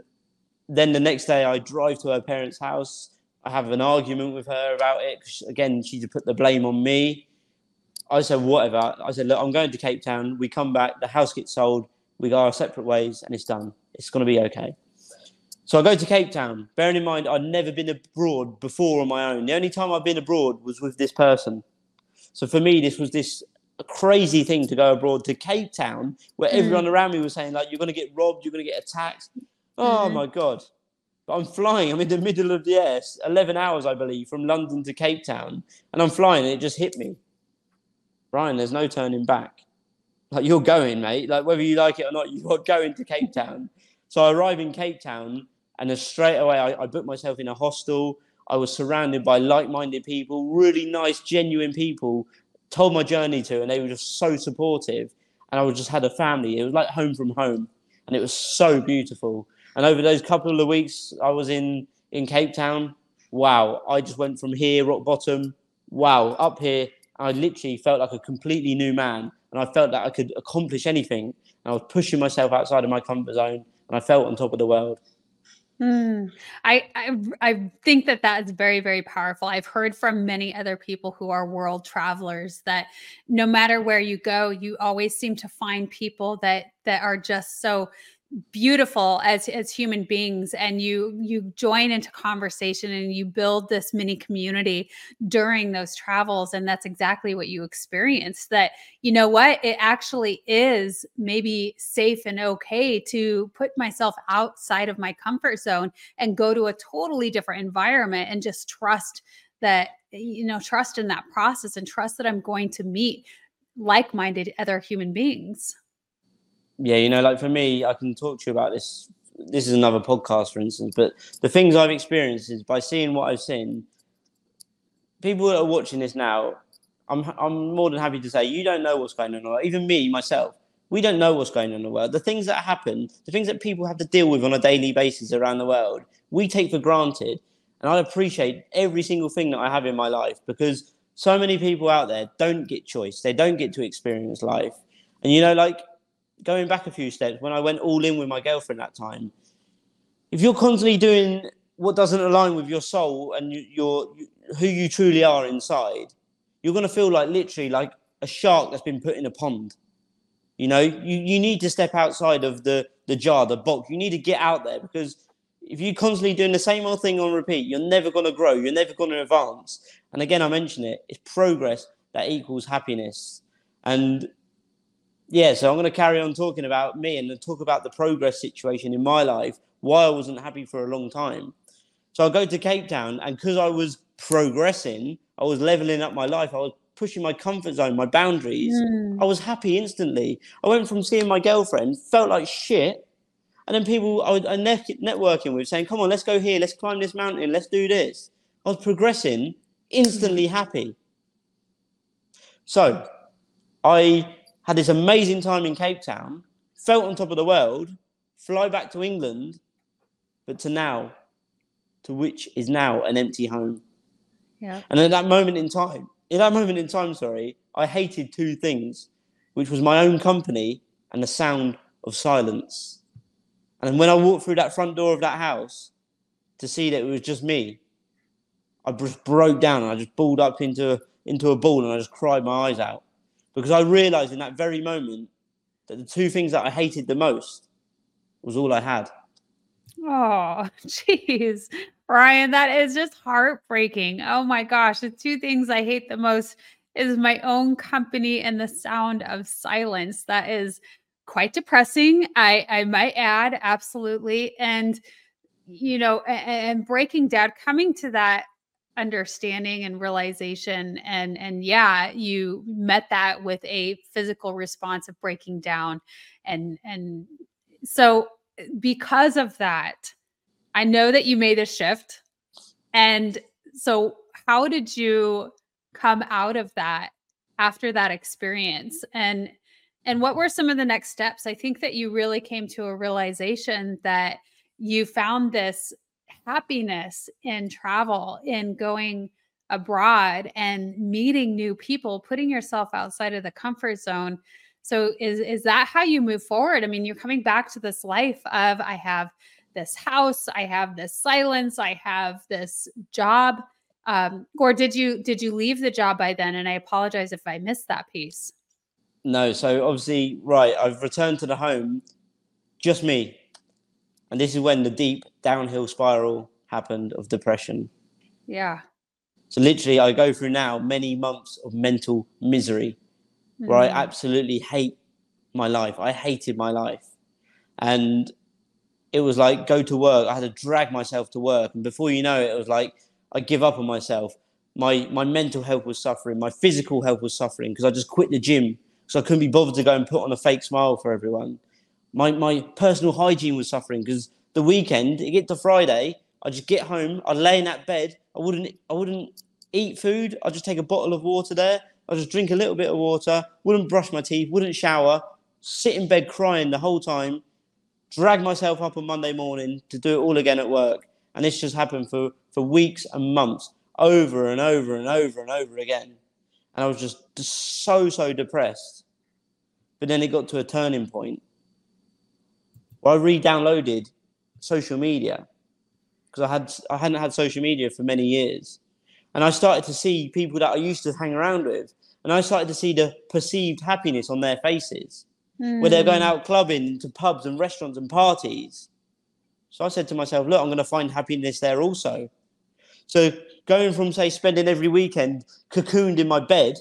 then the next day, I drive to her parents' house. I have an argument with her about it. 'cause again, she put the blame on me. I said, whatever. I said, look, I'm going to Cape Town. We come back. The house gets sold. We go our separate ways, and it's done. It's going to be okay. So I go to Cape Town. Bearing in mind, I'd never been abroad before on my own. The only time I've been abroad was with this person. So for me, this was this crazy thing to go abroad to Cape Town, where Mm. everyone around me was saying like, "You're going to get robbed. You're going to get attacked." Oh Mhm. my god! But I'm flying. I'm in the middle of the air. 11 hours, I believe, from London to Cape Town, and I'm flying. And it just hit me. Ryan, there's no turning back. Like you're going, mate. Like whether you like it or not, you are going to Cape Town. So I arrive in Cape Town, and then straight away I, I booked myself in a hostel. I was surrounded by like-minded people, really nice, genuine people. Told my journey to, and they were just so supportive. And I just had a family. It was like home from home, and it was so beautiful. And over those couple of weeks I was in in Cape Town, wow! I just went from here, rock bottom, wow, up here. I literally felt like a completely new man, and I felt that I could accomplish anything. And I was pushing myself outside of my comfort zone, and I felt on top of the world. Hmm. I, I I think that that is very very powerful. I've heard from many other people who are world travelers that no matter where you go, you always seem to find people that that are just so beautiful as as human beings and you you join into conversation and you build this mini community during those travels and that's exactly what you experienced that you know what it actually is maybe safe and okay to put myself outside of my comfort zone and go to a totally different environment and just trust that you know trust in that process and trust that I'm going to meet like-minded other human beings yeah, you know, like for me, I can talk to you about this. This is another podcast, for instance, but the things I've experienced is by seeing what I've seen. People that are watching this now, I'm I'm more than happy to say you don't know what's going on. Even me, myself, we don't know what's going on in the world. The things that happen, the things that people have to deal with on a daily basis around the world, we take for granted. And I appreciate every single thing that I have in my life because so many people out there don't get choice. They don't get to experience life. And you know, like going back a few steps, when I went all in with my girlfriend that time, if you're constantly doing what doesn't align with your soul and you, your who you truly are inside, you're gonna feel like literally like a shark that's been put in a pond. You know, you, you need to step outside of the the jar, the box. You need to get out there because if you're constantly doing the same old thing on repeat, you're never gonna grow. You're never gonna advance. And again, I mention it. It's progress that equals happiness. And yeah, so I'm going to carry on talking about me and talk about the progress situation in my life, why I wasn't happy for a long time. So I go to Cape Town, and because I was progressing, I was leveling up my life, I was pushing my comfort zone, my boundaries. Hmm. I was happy instantly. I went from seeing my girlfriend, felt like shit, and then people I was networking with saying, "Come on, let's go here, let's climb this mountain, let's do this." I was progressing, instantly hmm. happy. So, I had this amazing time in Cape Town, felt on top of the world, fly back to England, but to now, to which is now an empty home. yeah And at that moment in time, in that moment in time, sorry, I hated two things, which was my own company and the sound of silence. And when I walked through that front door of that house to see that it was just me, I just broke down and I just balled up into into a ball and I just cried my eyes out because I realized in that very moment that the two things that I hated the most was all I had. Oh, jeez. Ryan, that is just heartbreaking. Oh my gosh. The two things I hate the most is my own company and the sound of silence. That is quite depressing. I, I might add, absolutely. And, you know, and, and breaking down, coming to that understanding and realization and and yeah you met that with a physical response of breaking down and and so eh, because of that i know that you made a shift and so how did you come out of that after that experience? And and what were some of the next steps? I think that you really came to a realization that you found this happiness in travel, in going abroad and meeting new people, putting yourself outside of the comfort zone. So is is that how you move forward? I mean, you're coming back to this life of I have this house, I have this silence, I have this job. Um, or did you did you leave the job by then? And I apologize if I missed that piece. No, so obviously, right, I've returned to the home, just me, and this is when the deep downhill spiral happened of depression. Yeah. So literally, I go through now many months of mental misery mm. where I mm. absolutely hate my life. I hated my life. And it was like go to work. I had to drag myself to work. And before you know it, it was like I give up on myself. My my mental health was suffering. My physical health was suffering because I just quit the gym. So I couldn't be bothered to go and put on a fake smile for everyone my my personal hygiene was suffering because the weekend, it get to Friday, I just get home, I'd lay in that bed, I wouldn't I wouldn't eat food, I'd just take a bottle of water there, I'd just drink a little bit of water, wouldn't brush my teeth, wouldn't shower, sit in bed crying the whole time, drag myself up on Monday morning to do it all again at work. And this just happened for, for weeks and months, over and over and over and over again. And I was just so, so depressed. But then it got to a turning point well, I re-downloaded social media because I had I hadn't had social media for many years, and I started to see people that I used to hang around with, and I started to see the perceived happiness on their faces, mm. where they're going hmm. out clubbing to pubs and restaurants and parties. So I said to myself, look, I'm going to find happiness there also. So going from say spending every weekend cocooned in my bed,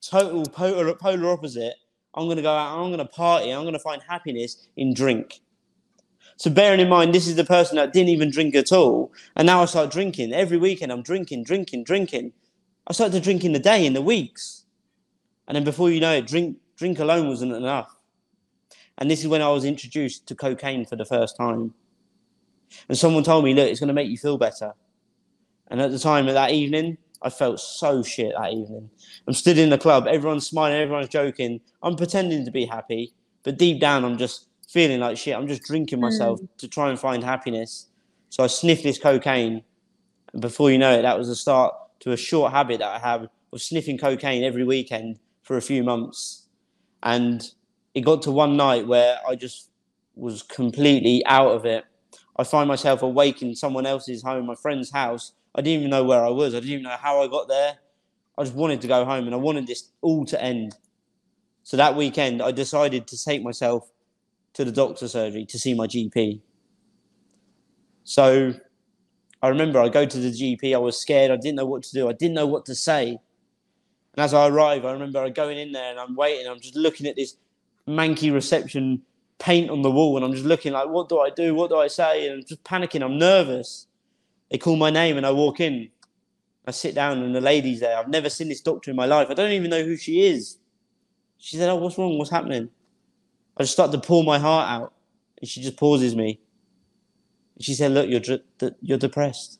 total polar, polar opposite, I'm going to go out, I'm going to party, I'm going to find happiness in drink. So bearing in mind, this is the person that didn't even drink at all. And now I start drinking. Every weekend I'm drinking, drinking, drinking. I started to drink in the day, in the weeks. And then before you know it, drink, drink alone wasn't enough. And this is when I was introduced to cocaine for the first time. And someone told me, look, it's going to make you feel better. And at the time of that evening, I felt so shit that evening. I'm stood in the club, everyone's smiling, everyone's joking. I'm pretending to be happy, but deep down, I'm just feeling like shit. I'm just drinking hmm. myself mm. to try and find happiness. So I sniffed this cocaine, and before you know it, that was the start to a short habit that I have of sniffing cocaine every weekend for a few months. And it got to one night where I just was completely out of it. I find myself awake in someone else's home, my friend's house. I didn't even know where I was. I didn't even know how I got there. I just wanted to go home and I wanted this all to end. So that weekend, I decided to take myself to the doctor's surgery to see my GP. So I remember I go to the GP, I was scared, I didn't know what to do, I didn't know what to say. And as I arrive, I remember going in there and I'm waiting, I'm just looking at this manky reception paint on the wall and I'm just looking like, what do I do? What do I say? And I'm just panicking, I'm nervous. They call my name and I walk in. I sit down and the lady's there. I've never seen this doctor in my life. I don't even know who she is. She said, Oh, what's wrong? What's happening? I just start to pour my heart out. And she just pauses me. She said, Look, you're, you're depressed.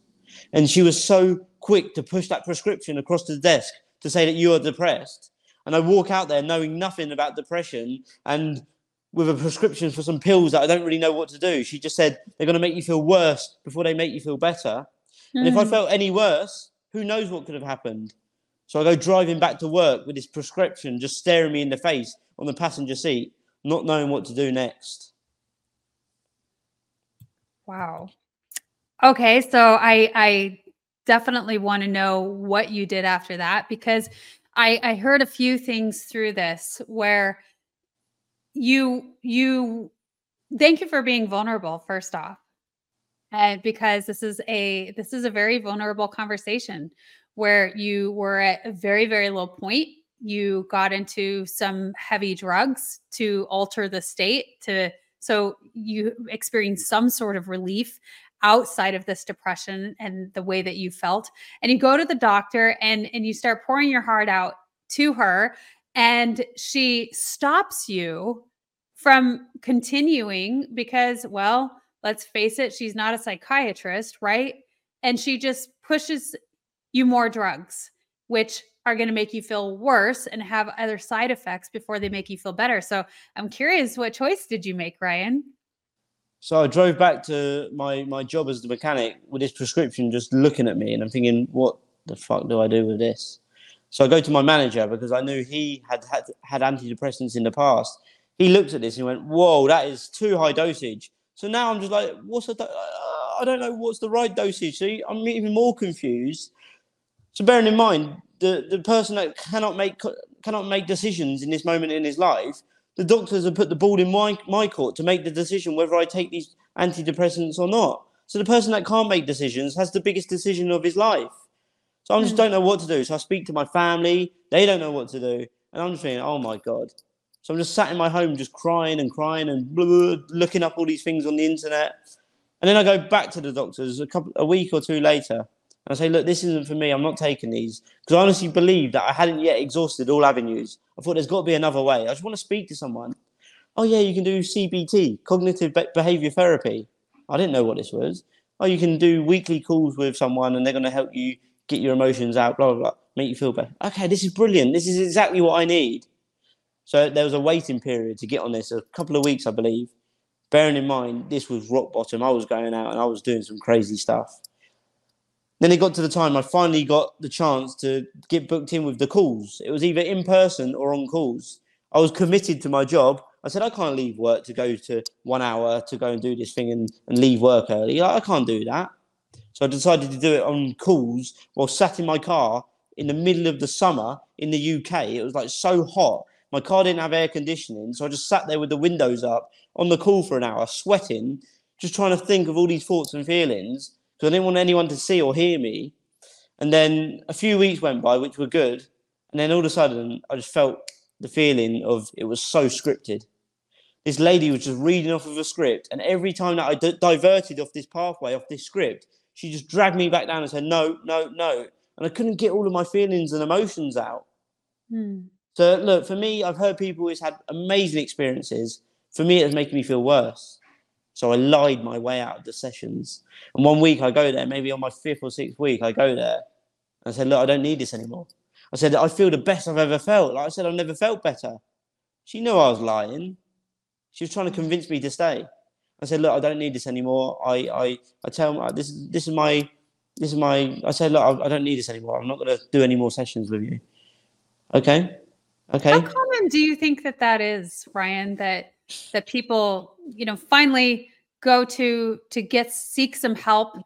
And she was so quick to push that prescription across the desk to say that you are depressed. And I walk out there knowing nothing about depression and with a prescription for some pills that I don't really know what to do. She just said, They're going to make you feel worse before they make you feel better. Mm. And if I hmm. felt any worse, who knows what could have happened? So I go driving back to work with this prescription just staring me in the face on the passenger seat, not knowing what to do next. Wow. Okay, so I I definitely want to know what you did after that because I I heard a few things through this where you you thank you for being vulnerable first off. And because this is a this is a very vulnerable conversation where you were at a very very low point you got into some heavy drugs to alter the state to so you experienced some sort of relief outside of this depression and the way that you felt and you go to the doctor and and you start pouring your heart out to her and she stops you from continuing because well let's face it she's not a psychiatrist right and she just pushes you more drugs which are going to make you feel worse and have other side effects before they make you feel better. So I'm curious, what choice did you make, Ryan? So I drove back to my my job as the mechanic with this prescription, just looking at me, and I'm thinking, what the fuck do I do with this? So I go to my manager because I knew he had had, had antidepressants in the past. He looked at this and went, "Whoa, that is too high dosage." So now I'm just like, "What's the? Do- I don't know what's the right dosage." So I'm even more confused. So bearing in mind, the, the person that cannot make cannot make decisions in this moment in his life, the doctors have put the ball in my, my court to make the decision whether I take these antidepressants or not. So the person that can't make decisions has the biggest decision of his life. So I just mm. don't know what to do. So I speak to my family, they don't know what to do. And I'm just thinking, oh my God. So I'm just sat in my home just crying and crying and blah, blah, blah, looking up all these things on the internet. And then I go back to the doctors a couple a week or two later And I say, look, this isn't for me. I'm not taking these because I honestly believe that I hadn't yet exhausted all avenues. I thought there's got to be another way. I just want to speak to someone. Oh yeah, you can do CBT, cognitive be- behavior therapy. I didn't know what this was. Oh, you can do weekly calls with someone, and they're going to help you get your emotions out. Blah blah blah, make you feel better. Okay, this is brilliant. This is exactly what I need. So there was a waiting period to get on this, a couple of weeks, I believe. Bearing in mind, this was rock bottom. I was going out and I was doing some crazy stuff. Then it got to the time I finally got the chance to get booked in with the calls. It was either in person or on calls. I was committed to my job. I said, I can't leave work to go to one hour to go and do this thing and, and leave work early. I can't do that. So I decided to do it on calls while sat in my car in the middle of the summer in the UK. It was like so hot. My car didn't have air conditioning. So I just sat there with the windows up on the call for an hour, sweating, just trying to think of all these thoughts and feelings because I didn't want anyone to see or hear me. And then a few weeks went by, which were good. And then all of a sudden, I just felt the feeling of it was so scripted. This lady was just reading off of a script, and every time that I d- diverted off this pathway, off this script, she just dragged me back down and said, No, no, no. And I couldn't get all of my feelings and emotions out. Hmm. So, look, for me, I've heard people who's had amazing experiences. For me, it's making me feel worse. So I lied my way out of the sessions. And one week I go there, maybe on my fifth or sixth week, I go there and I said, Look, I don't need this anymore. I said, I feel the best I've ever felt. Like I said, I've never felt better. She knew I was lying. She was trying to convince me to stay. I said, Look, I don't need this anymore. I, I, I tell my, this, this is my, this is my, I said, Look, I, I don't need this anymore. I'm not going to do any more sessions with you. Okay. Okay. How common do you think that that is, Ryan, that, that people you know finally go to to get seek some help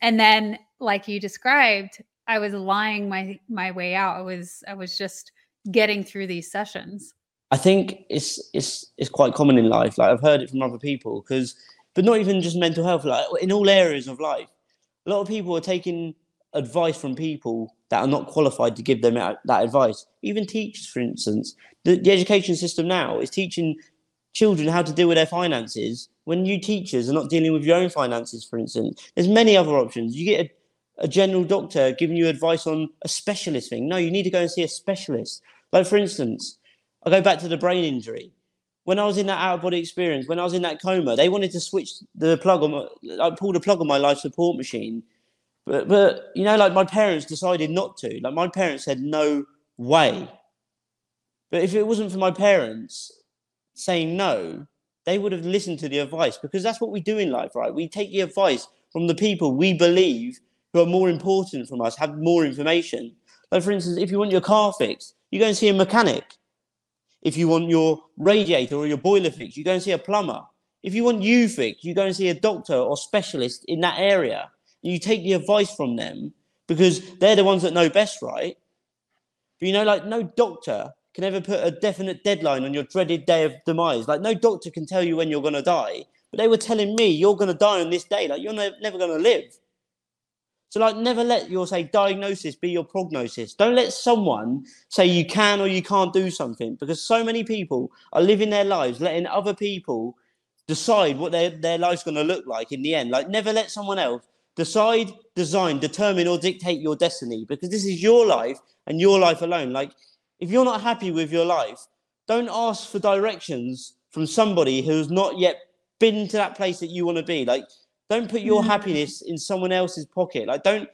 and then like you described i was lying my my way out i was i was just getting through these sessions i think it's it's it's quite common in life like i've heard it from other people because but not even just mental health like in all areas of life a lot of people are taking advice from people that are not qualified to give them that advice even teachers for instance the, the education system now is teaching children how to deal with their finances when you teachers are not dealing with your own finances, for instance. There's many other options. You get a, a general doctor giving you advice on a specialist thing. No, you need to go and see a specialist. Like, for instance, I go back to the brain injury. When I was in that out of body experience, when I was in that coma, they wanted to switch the plug on my, I pulled a plug on my life support machine. But, but, you know, like my parents decided not to. Like, my parents said, no way. But if it wasn't for my parents, saying no, they would have listened to the advice because that's what we do in life, right? We take the advice from the people we believe who are more important from us, have more information. Like, for instance, if you want your car fixed, you go and see a mechanic. If you want your radiator or your boiler fixed, you go and see a plumber. If you want you fixed, you go and see a doctor or specialist in that area. And you take the advice from them because they're the ones that know best, right? But you know, like no doctor can ever put a definite deadline on your dreaded day of demise. Like no doctor can tell you when you're going to die. But they were telling me you're going to die on this day. Like you're ne- never going to live. So, like, never let your say diagnosis be your prognosis. Don't let someone say you can or you can't do something because so many people are living their lives letting other people decide what their, their life's going to look like in the end. Like, never let someone else decide, design, determine, or dictate your destiny because this is your life and your life alone. Like, if you're not happy with your life, don't ask for directions from somebody who's not yet been to that place that you want to be. Like, don't put your happiness in someone else's pocket. Like, don't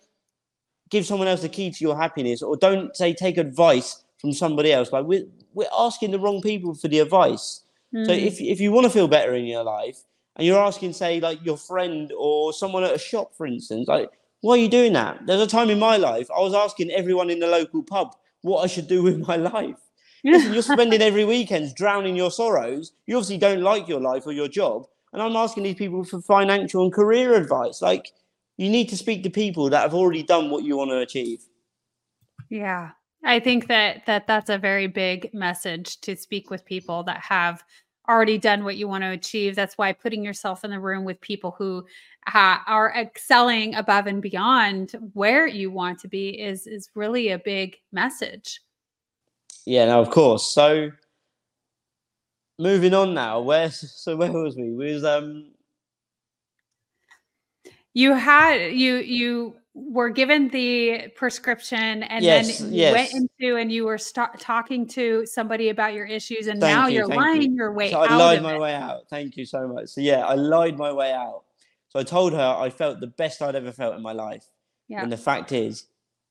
give someone else the key to your happiness, or don't say take advice from somebody else. Like, we're we're asking the wrong people for the advice. Mm. So if if you want to feel better in your life, and you're asking, say, like your friend or someone at a shop, for instance, like, why are you doing that? There's a time in my life I was asking everyone in the local pub what I should do with my life. Listen, you're spending every weekend drowning your sorrows. You obviously don't like your life or your job. And I'm asking these people for financial and career advice. Like, you need to speak to people that have already done what you want to achieve. Yeah. I think that that that's a very big message to speak with people that have already done what you want to achieve. That's why putting yourself in the room with people who are excelling above and beyond where you want to be is is really a big message. Yeah, now of course. So moving on now, where so where was we? We was um You had you you were given the prescription and Yes, then you went into and you were sta- talking to somebody about your issues and Thank now you, you're thank you. lying your way so I lied my it. way out. Thank you so much. So yeah, I lied my way out. So I told her I felt the best I'd ever felt in my life. Yeah. And the fact is,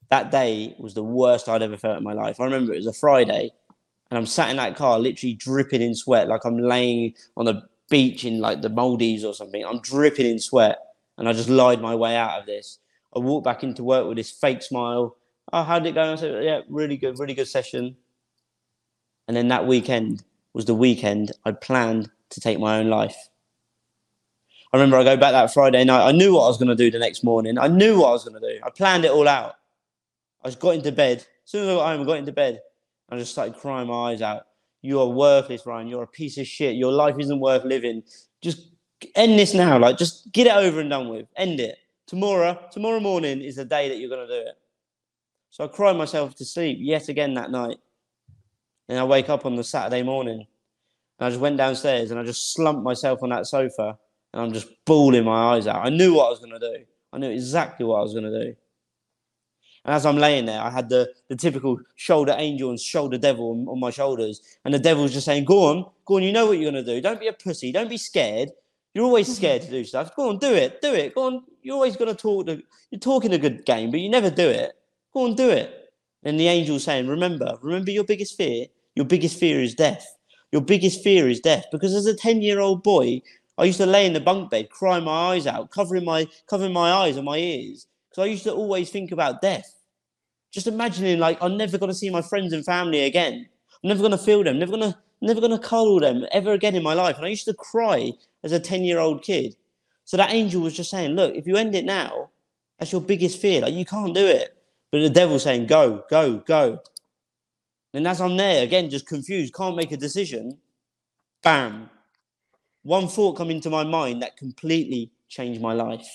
that day was the worst I'd ever felt in my life. I remember it was a Friday, and I'm sat in that car, literally dripping in sweat, like I'm laying on a beach in like the Maldives or something. I'm dripping in sweat, and I just lied my way out of this. I walked back into work with this fake smile. Oh, how did it go? I said, yeah, really good, really good session. And then that weekend was the weekend I'd planned to take my own life. I remember I go back that Friday night. I knew what I was going to do the next morning. I knew what I was going to do. I planned it all out. I just got into bed. As soon as I got home, I got into bed. I just started crying my eyes out. You are worthless, Ryan. You're a piece of shit. Your life isn't worth living. Just end this now. Like, just get it over and done with. End it. Tomorrow, tomorrow morning is the day that you're going to do it. So I cried myself to sleep yet again that night. And I wake up on the Saturday morning and I just went downstairs and I just slumped myself on that sofa and I'm just bawling my eyes out. I knew what I was going to do. I knew exactly what I was going to do. And as I'm laying there, I had the, the typical shoulder angel and shoulder devil on, on my shoulders. And the devil's just saying, Go on, go on, you know what you're going to do. Don't be a pussy. Don't be scared. You're always mm-hmm. scared to do stuff. Go on, do it. Do it. Go on. You're always going to talk. The, you're talking a good game, but you never do it. Go on, do it. And the angel's saying, Remember, remember your biggest fear? Your biggest fear is death. Your biggest fear is death. Because as a 10 year old boy, I used to lay in the bunk bed, crying my eyes out, covering my covering my eyes and my ears. Because I used to always think about death. Just imagining like I'm never gonna see my friends and family again. I'm never gonna feel them, never gonna never gonna cuddle them ever again in my life. And I used to cry as a 10-year-old kid. So that angel was just saying, look, if you end it now, that's your biggest fear. Like you can't do it. But the devil's saying, go, go, go. And as I'm there, again, just confused, can't make a decision, bam, one thought come into my mind that completely changed my life.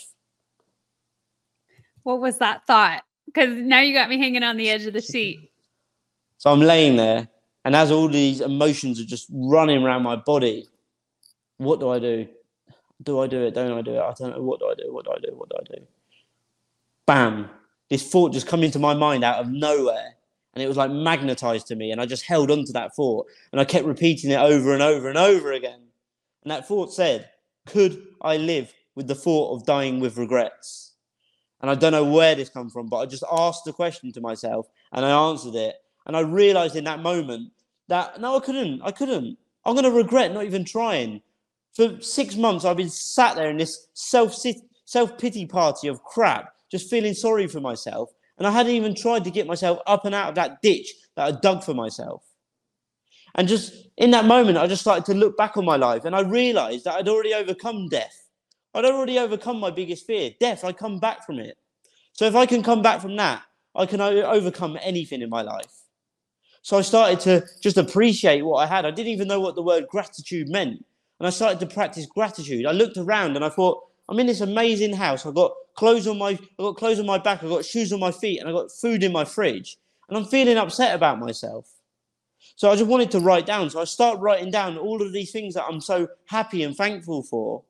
What was that thought? Because now you got me hanging on the edge of the seat. So I'm laying there, and as all these emotions are just running around my body, what do I do? Do I do it? Don't I do it? I don't know. What do I do? What do I do? What do I do? Bam! This thought just come into my mind out of nowhere, and it was like magnetized to me, and I just held on to that thought, and I kept repeating it over and over and over again. And that thought said, "Could I live with the thought of dying with regrets?" And I don't know where this come from, but I just asked the question to myself, and I answered it, and I realized in that moment that no, I couldn't. I couldn't. I'm going to regret not even trying. For six months, I've been sat there in this self self pity party of crap, just feeling sorry for myself. And And I hadn't even tried to get myself up and out of that ditch that I dug for myself. And just in that moment, I just started to look back on my life and I realized that I'd already overcome death. I'd already overcome my biggest fear, death. I come back from it. So if I can come back from that, I can overcome anything in my life. So I started to just appreciate what I had. I didn't even know what the word gratitude meant. And I started to practice gratitude. I looked around and I thought, I'm in this amazing house. I've got clothes on my I've got clothes on my back, I've got shoes on my feet, and I've got food in my fridge. And I'm feeling upset about myself. So I just wanted to write down. So I start writing down all of these things that I'm so happy and thankful for.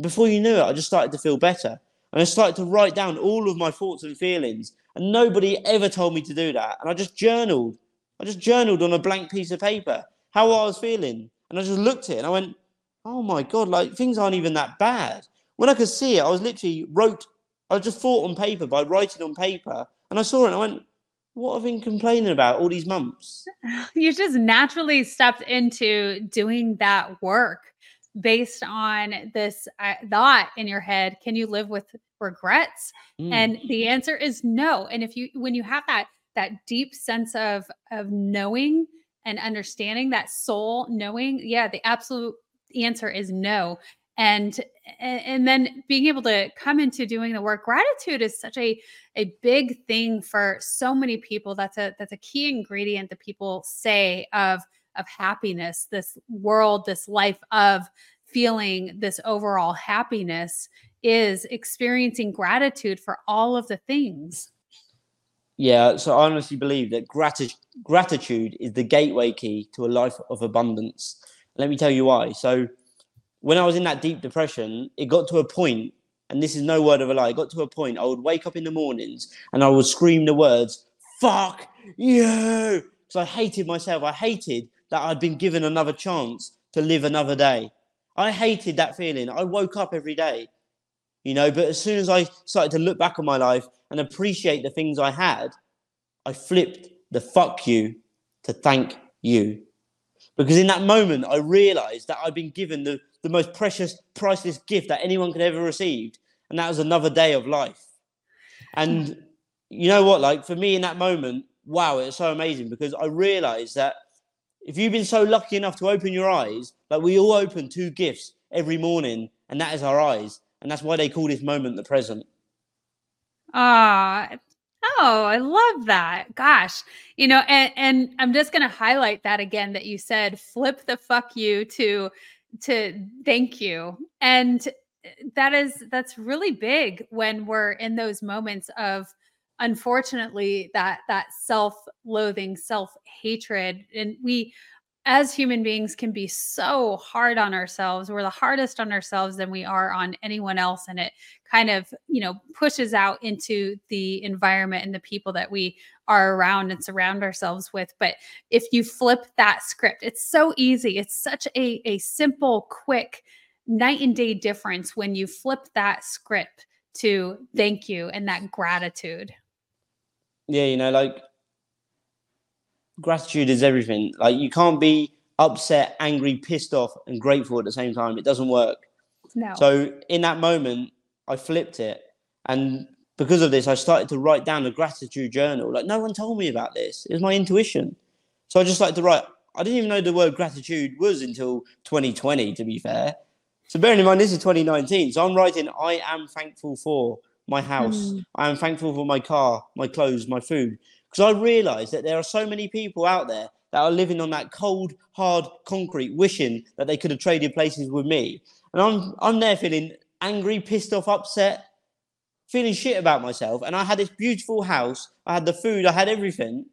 Before you knew it, I just started to feel better. And I started to write down all of my thoughts and feelings. And nobody ever told me to do that. And I just journaled. I just journaled on a blank piece of paper how I was feeling. And I just looked at it and I went, oh my God, like things aren't even that bad. When I could see it, I was literally wrote, I just thought on paper by writing on paper. And I saw it and I went, what have I been complaining about all these months? You just naturally stepped into doing that work based on this uh, thought in your head can you live with regrets? Mm. and the answer is no. And if you when you have that that deep sense of of knowing and understanding that soul knowing yeah the absolute answer is no. And and then being able to come into doing the work gratitude is such a a big thing for so many people. That's a that's a key ingredient that people say of of happiness, this world, this life of feeling this overall happiness is experiencing gratitude for all of the things. Yeah, so I honestly believe that grati- gratitude is the gateway key to a life of abundance. Let me tell you why. So, when I was in that deep depression, it got to a point, and this is no word of a lie, it got to a point I would wake up in the mornings and I would scream the words, fuck you! Because I hated myself. I hated that I'd been given another chance to live another day. I hated that feeling. I woke up every day, you know, but as soon as I started to look back on my life and appreciate the things I had, I flipped the fuck you to thank you. Because in that moment, I realized that I'd been given the, the most precious, priceless gift that anyone could ever receive. And that was another day of life. And you know what? Like for me in that moment, wow, it's so amazing because I realized that if you've been so lucky enough to open your eyes, like we all open two gifts every morning, and that is our eyes. And that's why they call this moment the present. Ah, oh, I love that. Gosh, you know, and, and I'm just going to highlight that again that you said, flip the fuck you to, to thank you. And that is, that's really big when we're in those moments of, unfortunately that that self-loathing self-hatred and we as human beings can be so hard on ourselves. We're the hardest on ourselves than we are on anyone else and it kind of you know pushes out into the environment and the people that we are around and surround ourselves with. But if you flip that script it's so easy. It's such a a simple quick night and day difference when you flip that script to thank you and that gratitude yeah, you know, like gratitude is everything. Like you can't be upset, angry, pissed off, and grateful at the same time. It doesn't work. No. So in that moment, I flipped it, and because of this, I started to write down a gratitude journal. Like no one told me about this. It was my intuition. So I just like to write. I didn't even know the word gratitude was until 2020. To be fair. So bearing in mind this is 2019, so I'm writing I am thankful for my house. Mm. I am thankful for my car, my clothes, my food. Because I realize that there are so many people out there that are living on that cold, hard concrete, wishing that they could have traded places with me. And I'm I'm there feeling angry, pissed off, upset, feeling shit about myself. And I had this beautiful house, I had the food, I had everything,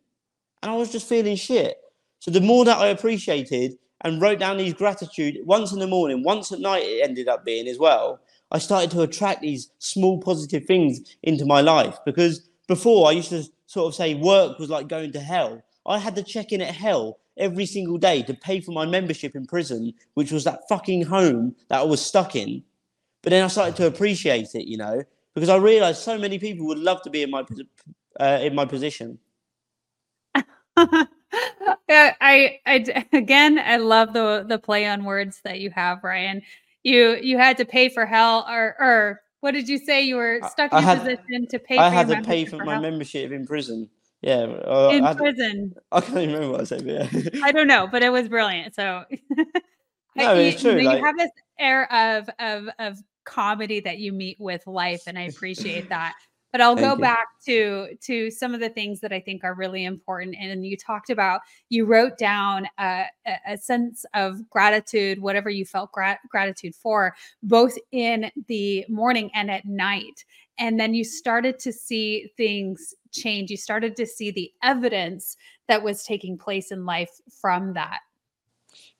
and I was just feeling shit. So the more that I appreciated and wrote down these gratitude once in the morning, once at night, it ended up being as well. I started to attract these small positive things into my life because before I used to sort of say work was like going to hell. I had to check in at hell every single day to pay for my membership in prison, which was that fucking home that I was stuck in. But then I started to appreciate it, you know, because I realized so many people would love to be in my uh, in my position. yeah, I, I again, I love the the play on words that you have, Ryan you you had to pay for hell or or What did you say? You were stuck in had- position to pay. I for had to pay for for my membership in prison. Yeah, uh, in I, had- prison. I can't even remember what I said. But yeah. I don't know, but it was brilliant. So No, you, it's true, You, like- you have this air of of of comedy that you meet with life, and I appreciate that. But I'll go you. back to to some of the things that I think are really important. And you talked about you wrote down a, a- sense of gratitude, whatever you felt gra- gratitude for, both in the morning and at night. And then you started to see things change. You started to see the evidence that was taking place in life from that.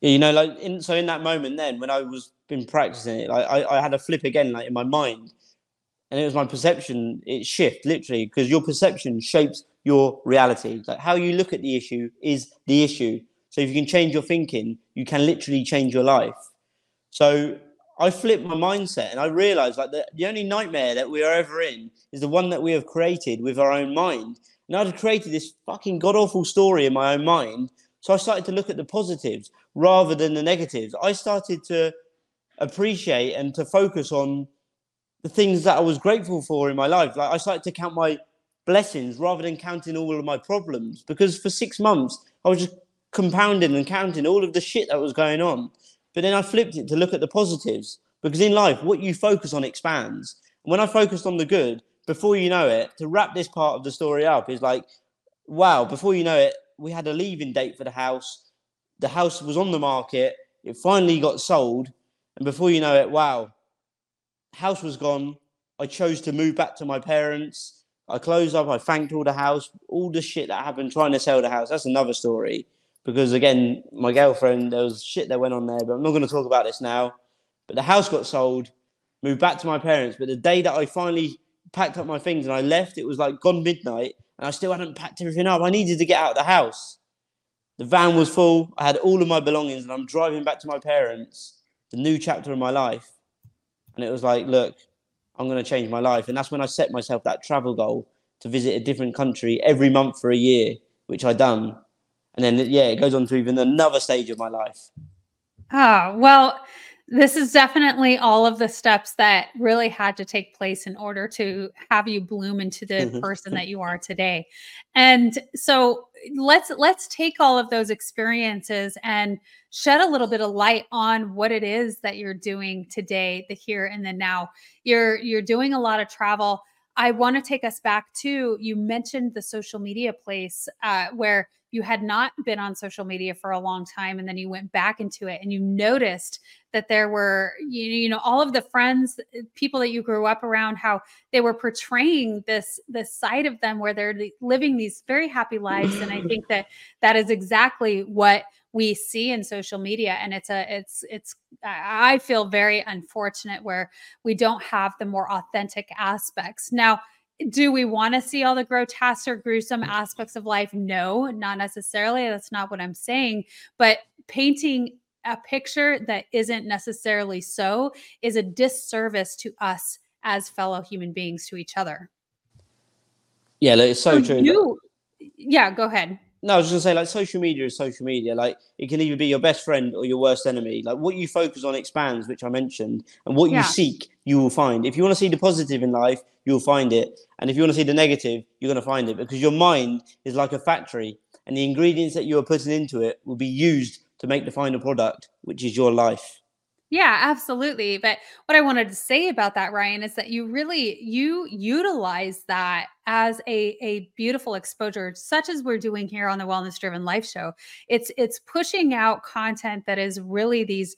Yeah, you know, like in so in that moment, then when I was been practicing it, like I, I had a flip again, like in my mind, and it was my perception. It shift literally because your perception shapes your reality. Like how you look at the issue is the issue. So if you can change your thinking, you can literally change your life. So I flipped my mindset and I realized like the, the only nightmare that we are ever in is the one that we have created with our own mind. And I'd created this fucking god awful story in my own mind. So I started to look at the positives rather than the negatives. I started to appreciate and to focus on the things that I was grateful for in my life. Like I started to count my blessings rather than counting all of my problems because for six months I was just compounding and counting all of the shit that was going on. But then I flipped it to look at the positives because in life, what you focus on expands. And when I focused on the good, before you know it, to wrap this part of the story up is like, wow, before you know it, we had a leaving date for the house. The house was on the market. It finally got sold. And before you know it, wow, house was gone. I chose to move back to my parents. I closed up. I thanked all the house, all the shit that happened trying to sell the house. That's another story. Because again, my girlfriend, there was shit that went on there, but I'm not going to talk about this now. But the house got sold, moved back to my parents. But the day that I finally packed up my things and I left, it was like gone midnight, and I still hadn't packed everything up. I needed to get out of the house. The van was full. I had all of my belongings, and I'm driving back to my parents, the new chapter of my life. And it was like, look, I'm going to change my life. And that's when I set myself that travel goal to visit a different country every month for a year, which I done. And then, yeah, it goes on to even another stage of my life. Oh, well, this is definitely all of the steps that really had to take place in order to have you bloom into the Mhm. person that you are today. And so let's let's take all of those experiences and shed a little bit of light on what it is that you're doing today, the here and the now. You're you're doing a lot of travel. I want to take us back to you mentioned the social media place uh, where you had not been on social media for a long time and then you went back into it and you noticed that there were you, you know all of the friends uh, people that you grew up around how they were portraying this this side of them where they're living these very happy lives. And i think that that is exactly what we see in social media. And it's a it's it's I feel very unfortunate where we don't have the more authentic aspects. Now do we want to see all the grotesque or gruesome aspects of life? No not necessarily. That's not what i'm saying. But painting a picture that isn't necessarily so is a disservice to us as fellow human beings to each other Yeah, like, it's so true. you yeah go ahead No, I was just gonna say, like, social media is social media. Like, it can either be your best friend or your worst enemy. Like, what you focus on expands, which I mentioned, and what Yeah. you seek, you will find. If you want to see the positive in life, you'll find it, and if you want to see the negative, you're gonna find it because your mind is like a factory, and the ingredients that you are putting into it will be used to make the final product, which is your life. Yeah, absolutely. But what I wanted to say about that, Ryan, is that you really you utilize that as a a beautiful exposure, such as we're doing here on the Wellness Driven Life Show. It's it's pushing out content that is really these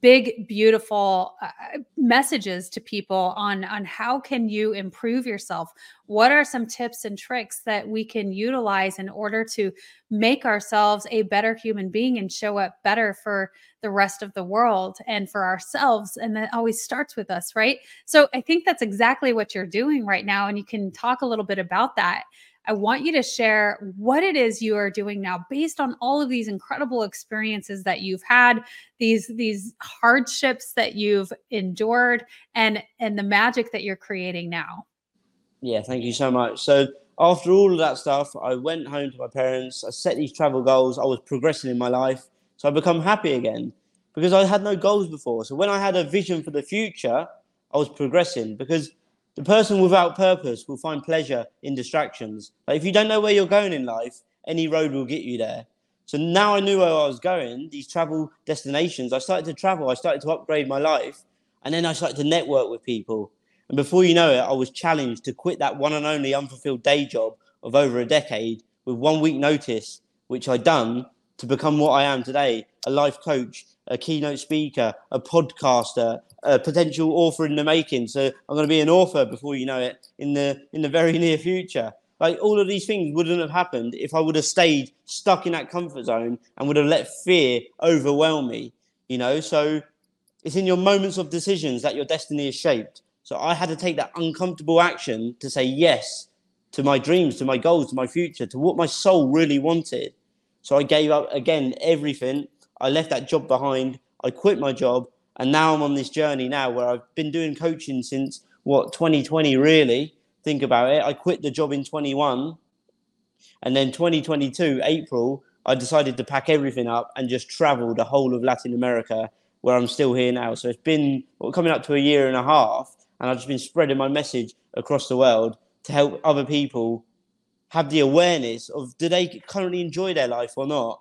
big, beautiful uh, messages to people on on how can you improve yourself. What are some tips and tricks that we can utilize in order to make ourselves a better human being and show up better for the rest of the world and for ourselves and that always starts with us right so i think that's exactly what you're doing right now and you can talk a little bit about that i want you to share what it is you are doing now based on all of these incredible experiences that you've had these these hardships that you've endured and and the magic that you're creating now Yeah, thank you so much. So after all of that stuff, I went home to my parents. I set these travel goals. I was progressing in my life, so I become happy again because I had no goals before. So when I had a vision for the future, I was progressing because the person without purpose will find pleasure in distractions. Like if you don't know where you're going in life, any road will get you there. So now I knew where I was going, these travel destinations. I started to travel, I started to upgrade my life, and then I started to network with people. And before you know it, I was challenged to quit that one and only unfulfilled day job of over a decade with one week notice, which I'd done to become what I am today a life coach, a keynote speaker, a podcaster, a potential author in the making. So I'm going to be an author before you know it in the in the very near future. Like all of these things wouldn't have happened if I would have stayed stuck in that comfort zone and would have let fear overwhelm me. You know, so it's in your moments of decisions that your destiny is shaped. So I had to take that uncomfortable action to say yes to my dreams, to my goals, to my future, to what my soul really wanted. So I gave up again everything. I left that job behind. I quit my job. And now I'm on this journey now where I've been doing coaching since what 2020 really. Think about it. I quit the job in 21. And then 2022, April, I decided to pack everything up and just travel the whole of Latin America where I'm still here now. So it's been well, coming up to a year and a half. And I've just been spreading my message across the world to help other people have the awareness of do they currently enjoy their life or not?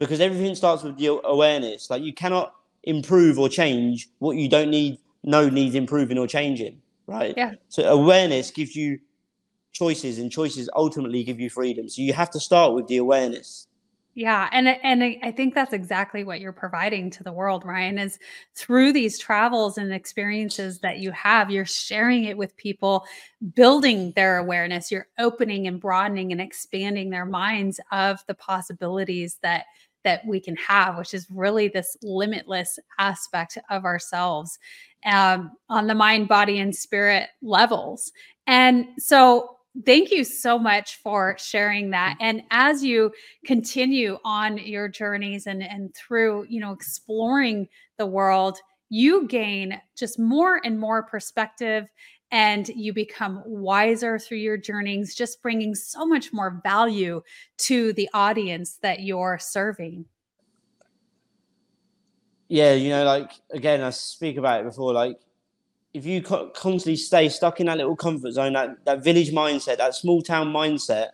Because everything starts with the awareness. Like you cannot improve or change what you don't need, no needs improving or changing, right? Yeah. So awareness gives you choices, and choices ultimately give you freedom. So you have to start with the awareness. Yeah, and and I think that's exactly what you're providing to the world, Ryan, is through these travels and experiences that you have, you're sharing it with people, building their awareness, you're opening and broadening and expanding their minds of the possibilities that that we can have, which is really this limitless aspect of ourselves um, on the mind, body, and spirit levels. And so thank you so much for sharing that mm. and as you continue on your journeys and and through you know exploring the world you gain just more and more perspective and you become wiser through your journeys just bringing so much more value to the audience that you're serving yeah you know like again i speak about it before like if you constantly stay stuck in that little comfort zone, that, that village mindset, that small town mindset,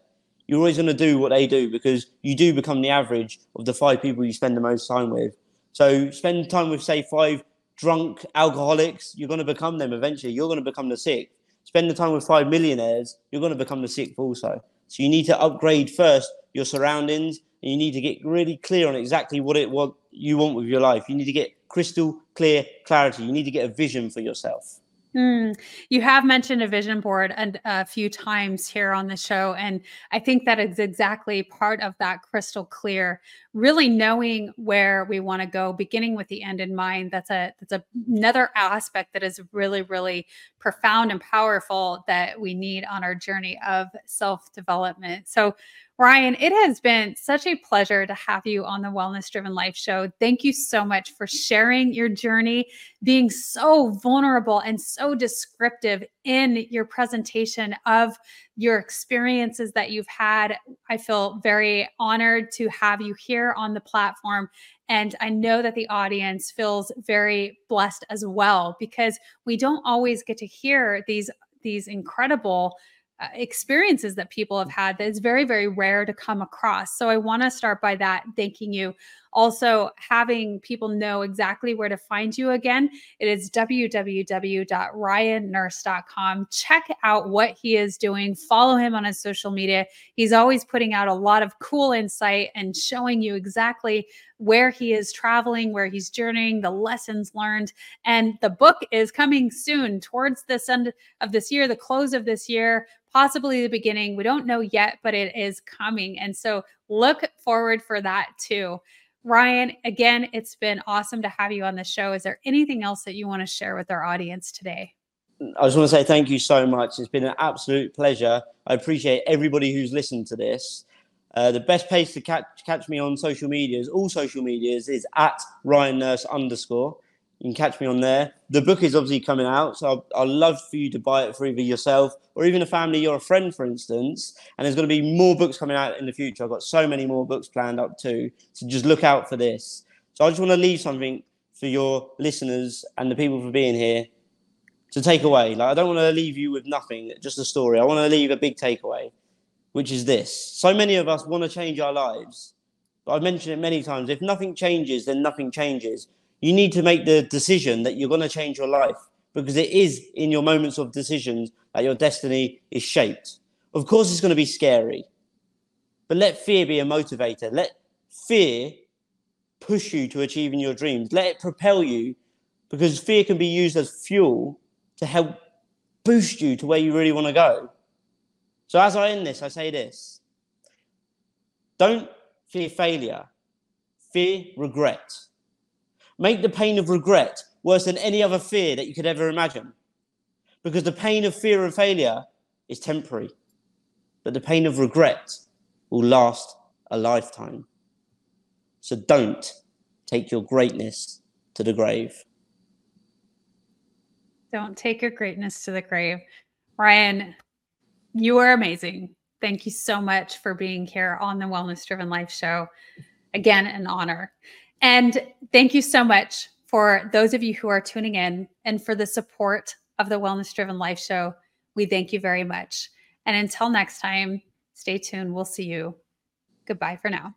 you're always going to do what they do because you do become the average of the five people you spend the most time with. So spend time with, say, five drunk alcoholics, you're going to become them eventually. You're going to become the sick. Spend the time with five millionaires, you're going to become the sick also. So you need to upgrade first your surroundings and you need to get really clear on exactly what it what you want with your life. You need to get crystal clear clarity. You need to get a vision for yourself. Mm, you have mentioned a vision board and a few times here on the show, and I think that is exactly part of that crystal clear. Really knowing where we want to go, beginning with the end in mind. That's a that's a, another aspect that is really really profound and powerful that we need on our journey of self development. So Ryan, it has been such a pleasure to have you on the Wellness Driven Life Show. Thank you so much for sharing your journey, being so vulnerable and so descriptive in your presentation of your experiences that you've had. I feel very honored to have you here on the platform. And I know that the audience feels very blessed as well because we don't always get to hear these these incredible Uh, experiences that people have had that is very very rare to come across. So i want to start by that thanking you also having people know exactly where to find you again it is www.ryannurse.com check out what he is doing. Follow him on his social media. He's always putting out a lot of cool insight and showing you exactly where he is traveling where he's journeying the lessons learned. And the book is coming soon towards this end of this year the close of this year possibly the beginning. We don't know yet but it is coming. And so look forward for that too Ryan, again, it's been awesome to have you on the show. Is there anything else that you want to share with our audience today? I just want to say thank you so much. It's been an absolute pleasure. I appreciate everybody who's listened to this. Uh, the best place to catch catch me on social medias, all social medias, is at Ryan Nurse underscore. You can catch me on there. The book is obviously coming out, so I'd, I'd love for you to buy it for either yourself or even a family or a friend, for instance. And there's going to be more books coming out in the future. I've got so many more books planned up too. So just look out for this. So I just want to leave something for your listeners and the people for being here. to take away. Like I don't want to leave you with nothing, just a story. I want to leave a big takeaway, which is this. So many of us want to change our lives. But I've mentioned it many times. If nothing changes, then nothing changes. You need to make the decision that you're going to change your life because it is in your moments of decisions that your destiny is shaped. Of course, it's going to be scary, but let fear be a motivator. Let fear push you to achieving your dreams. Let it propel you because fear can be used as fuel to help boost you to where you really want to go. So, as I end this, I say this don't fear failure, fear regret. Make the pain of regret worse than any other fear that you could ever imagine. Because the pain of fear and failure is temporary, but the pain of regret will last a lifetime. So don't take your greatness to the grave. Don't take your greatness to the grave. Ryan, you are amazing. Thank you so much for being here on the Wellness Driven Life Show. Again, an honor. And thank you so much for those of you who are tuning in and for the support of the Wellness Driven Life Show. We thank you very much. And until next time, stay tuned. We'll see you. Goodbye for now.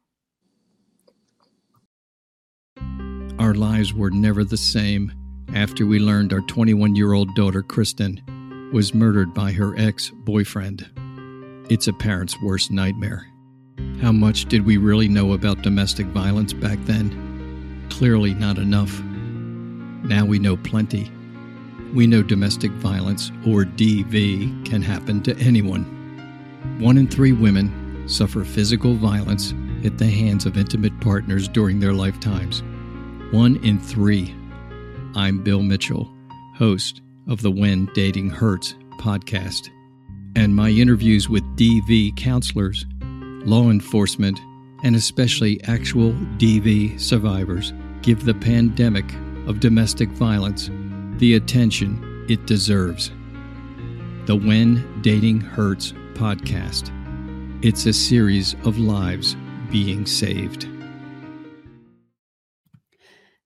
Our lives were never the same after we learned our 21 year old daughter, Kristen, was murdered by her ex boyfriend. It's a parent's worst nightmare. How much did we really know about domestic violence back then? Clearly, not enough. Now we know plenty. We know domestic violence, or DV, can happen to anyone. One in three women suffer physical violence at the hands of intimate partners during their lifetimes. One in three. I'm Bill Mitchell, host of the When Dating Hurts podcast, and my interviews with DV counselors, law enforcement, and especially actual DV survivors give the pandemic of domestic violence the attention it deserves. The When Dating Hurts podcast. It's a series of lives being saved.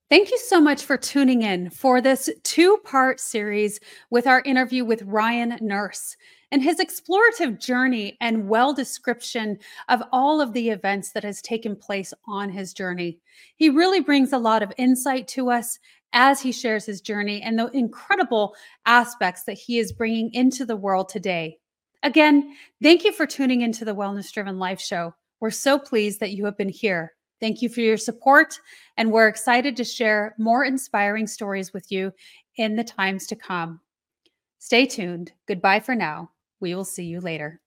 Thank you so much for tuning in for this two part series with our interview with Ryan Nurse and his explorative journey and well description of all of the events that has taken place on his journey. He really brings a lot of insight to us as he shares his journey and the incredible aspects that he is bringing into the world today. Again, thank you for tuning into the Wellness Driven Life Show. We're so pleased that you have been here. Thank you for your support, and we're excited to share more inspiring stories with you in the times to come. Stay tuned. Goodbye for now. We will see you later.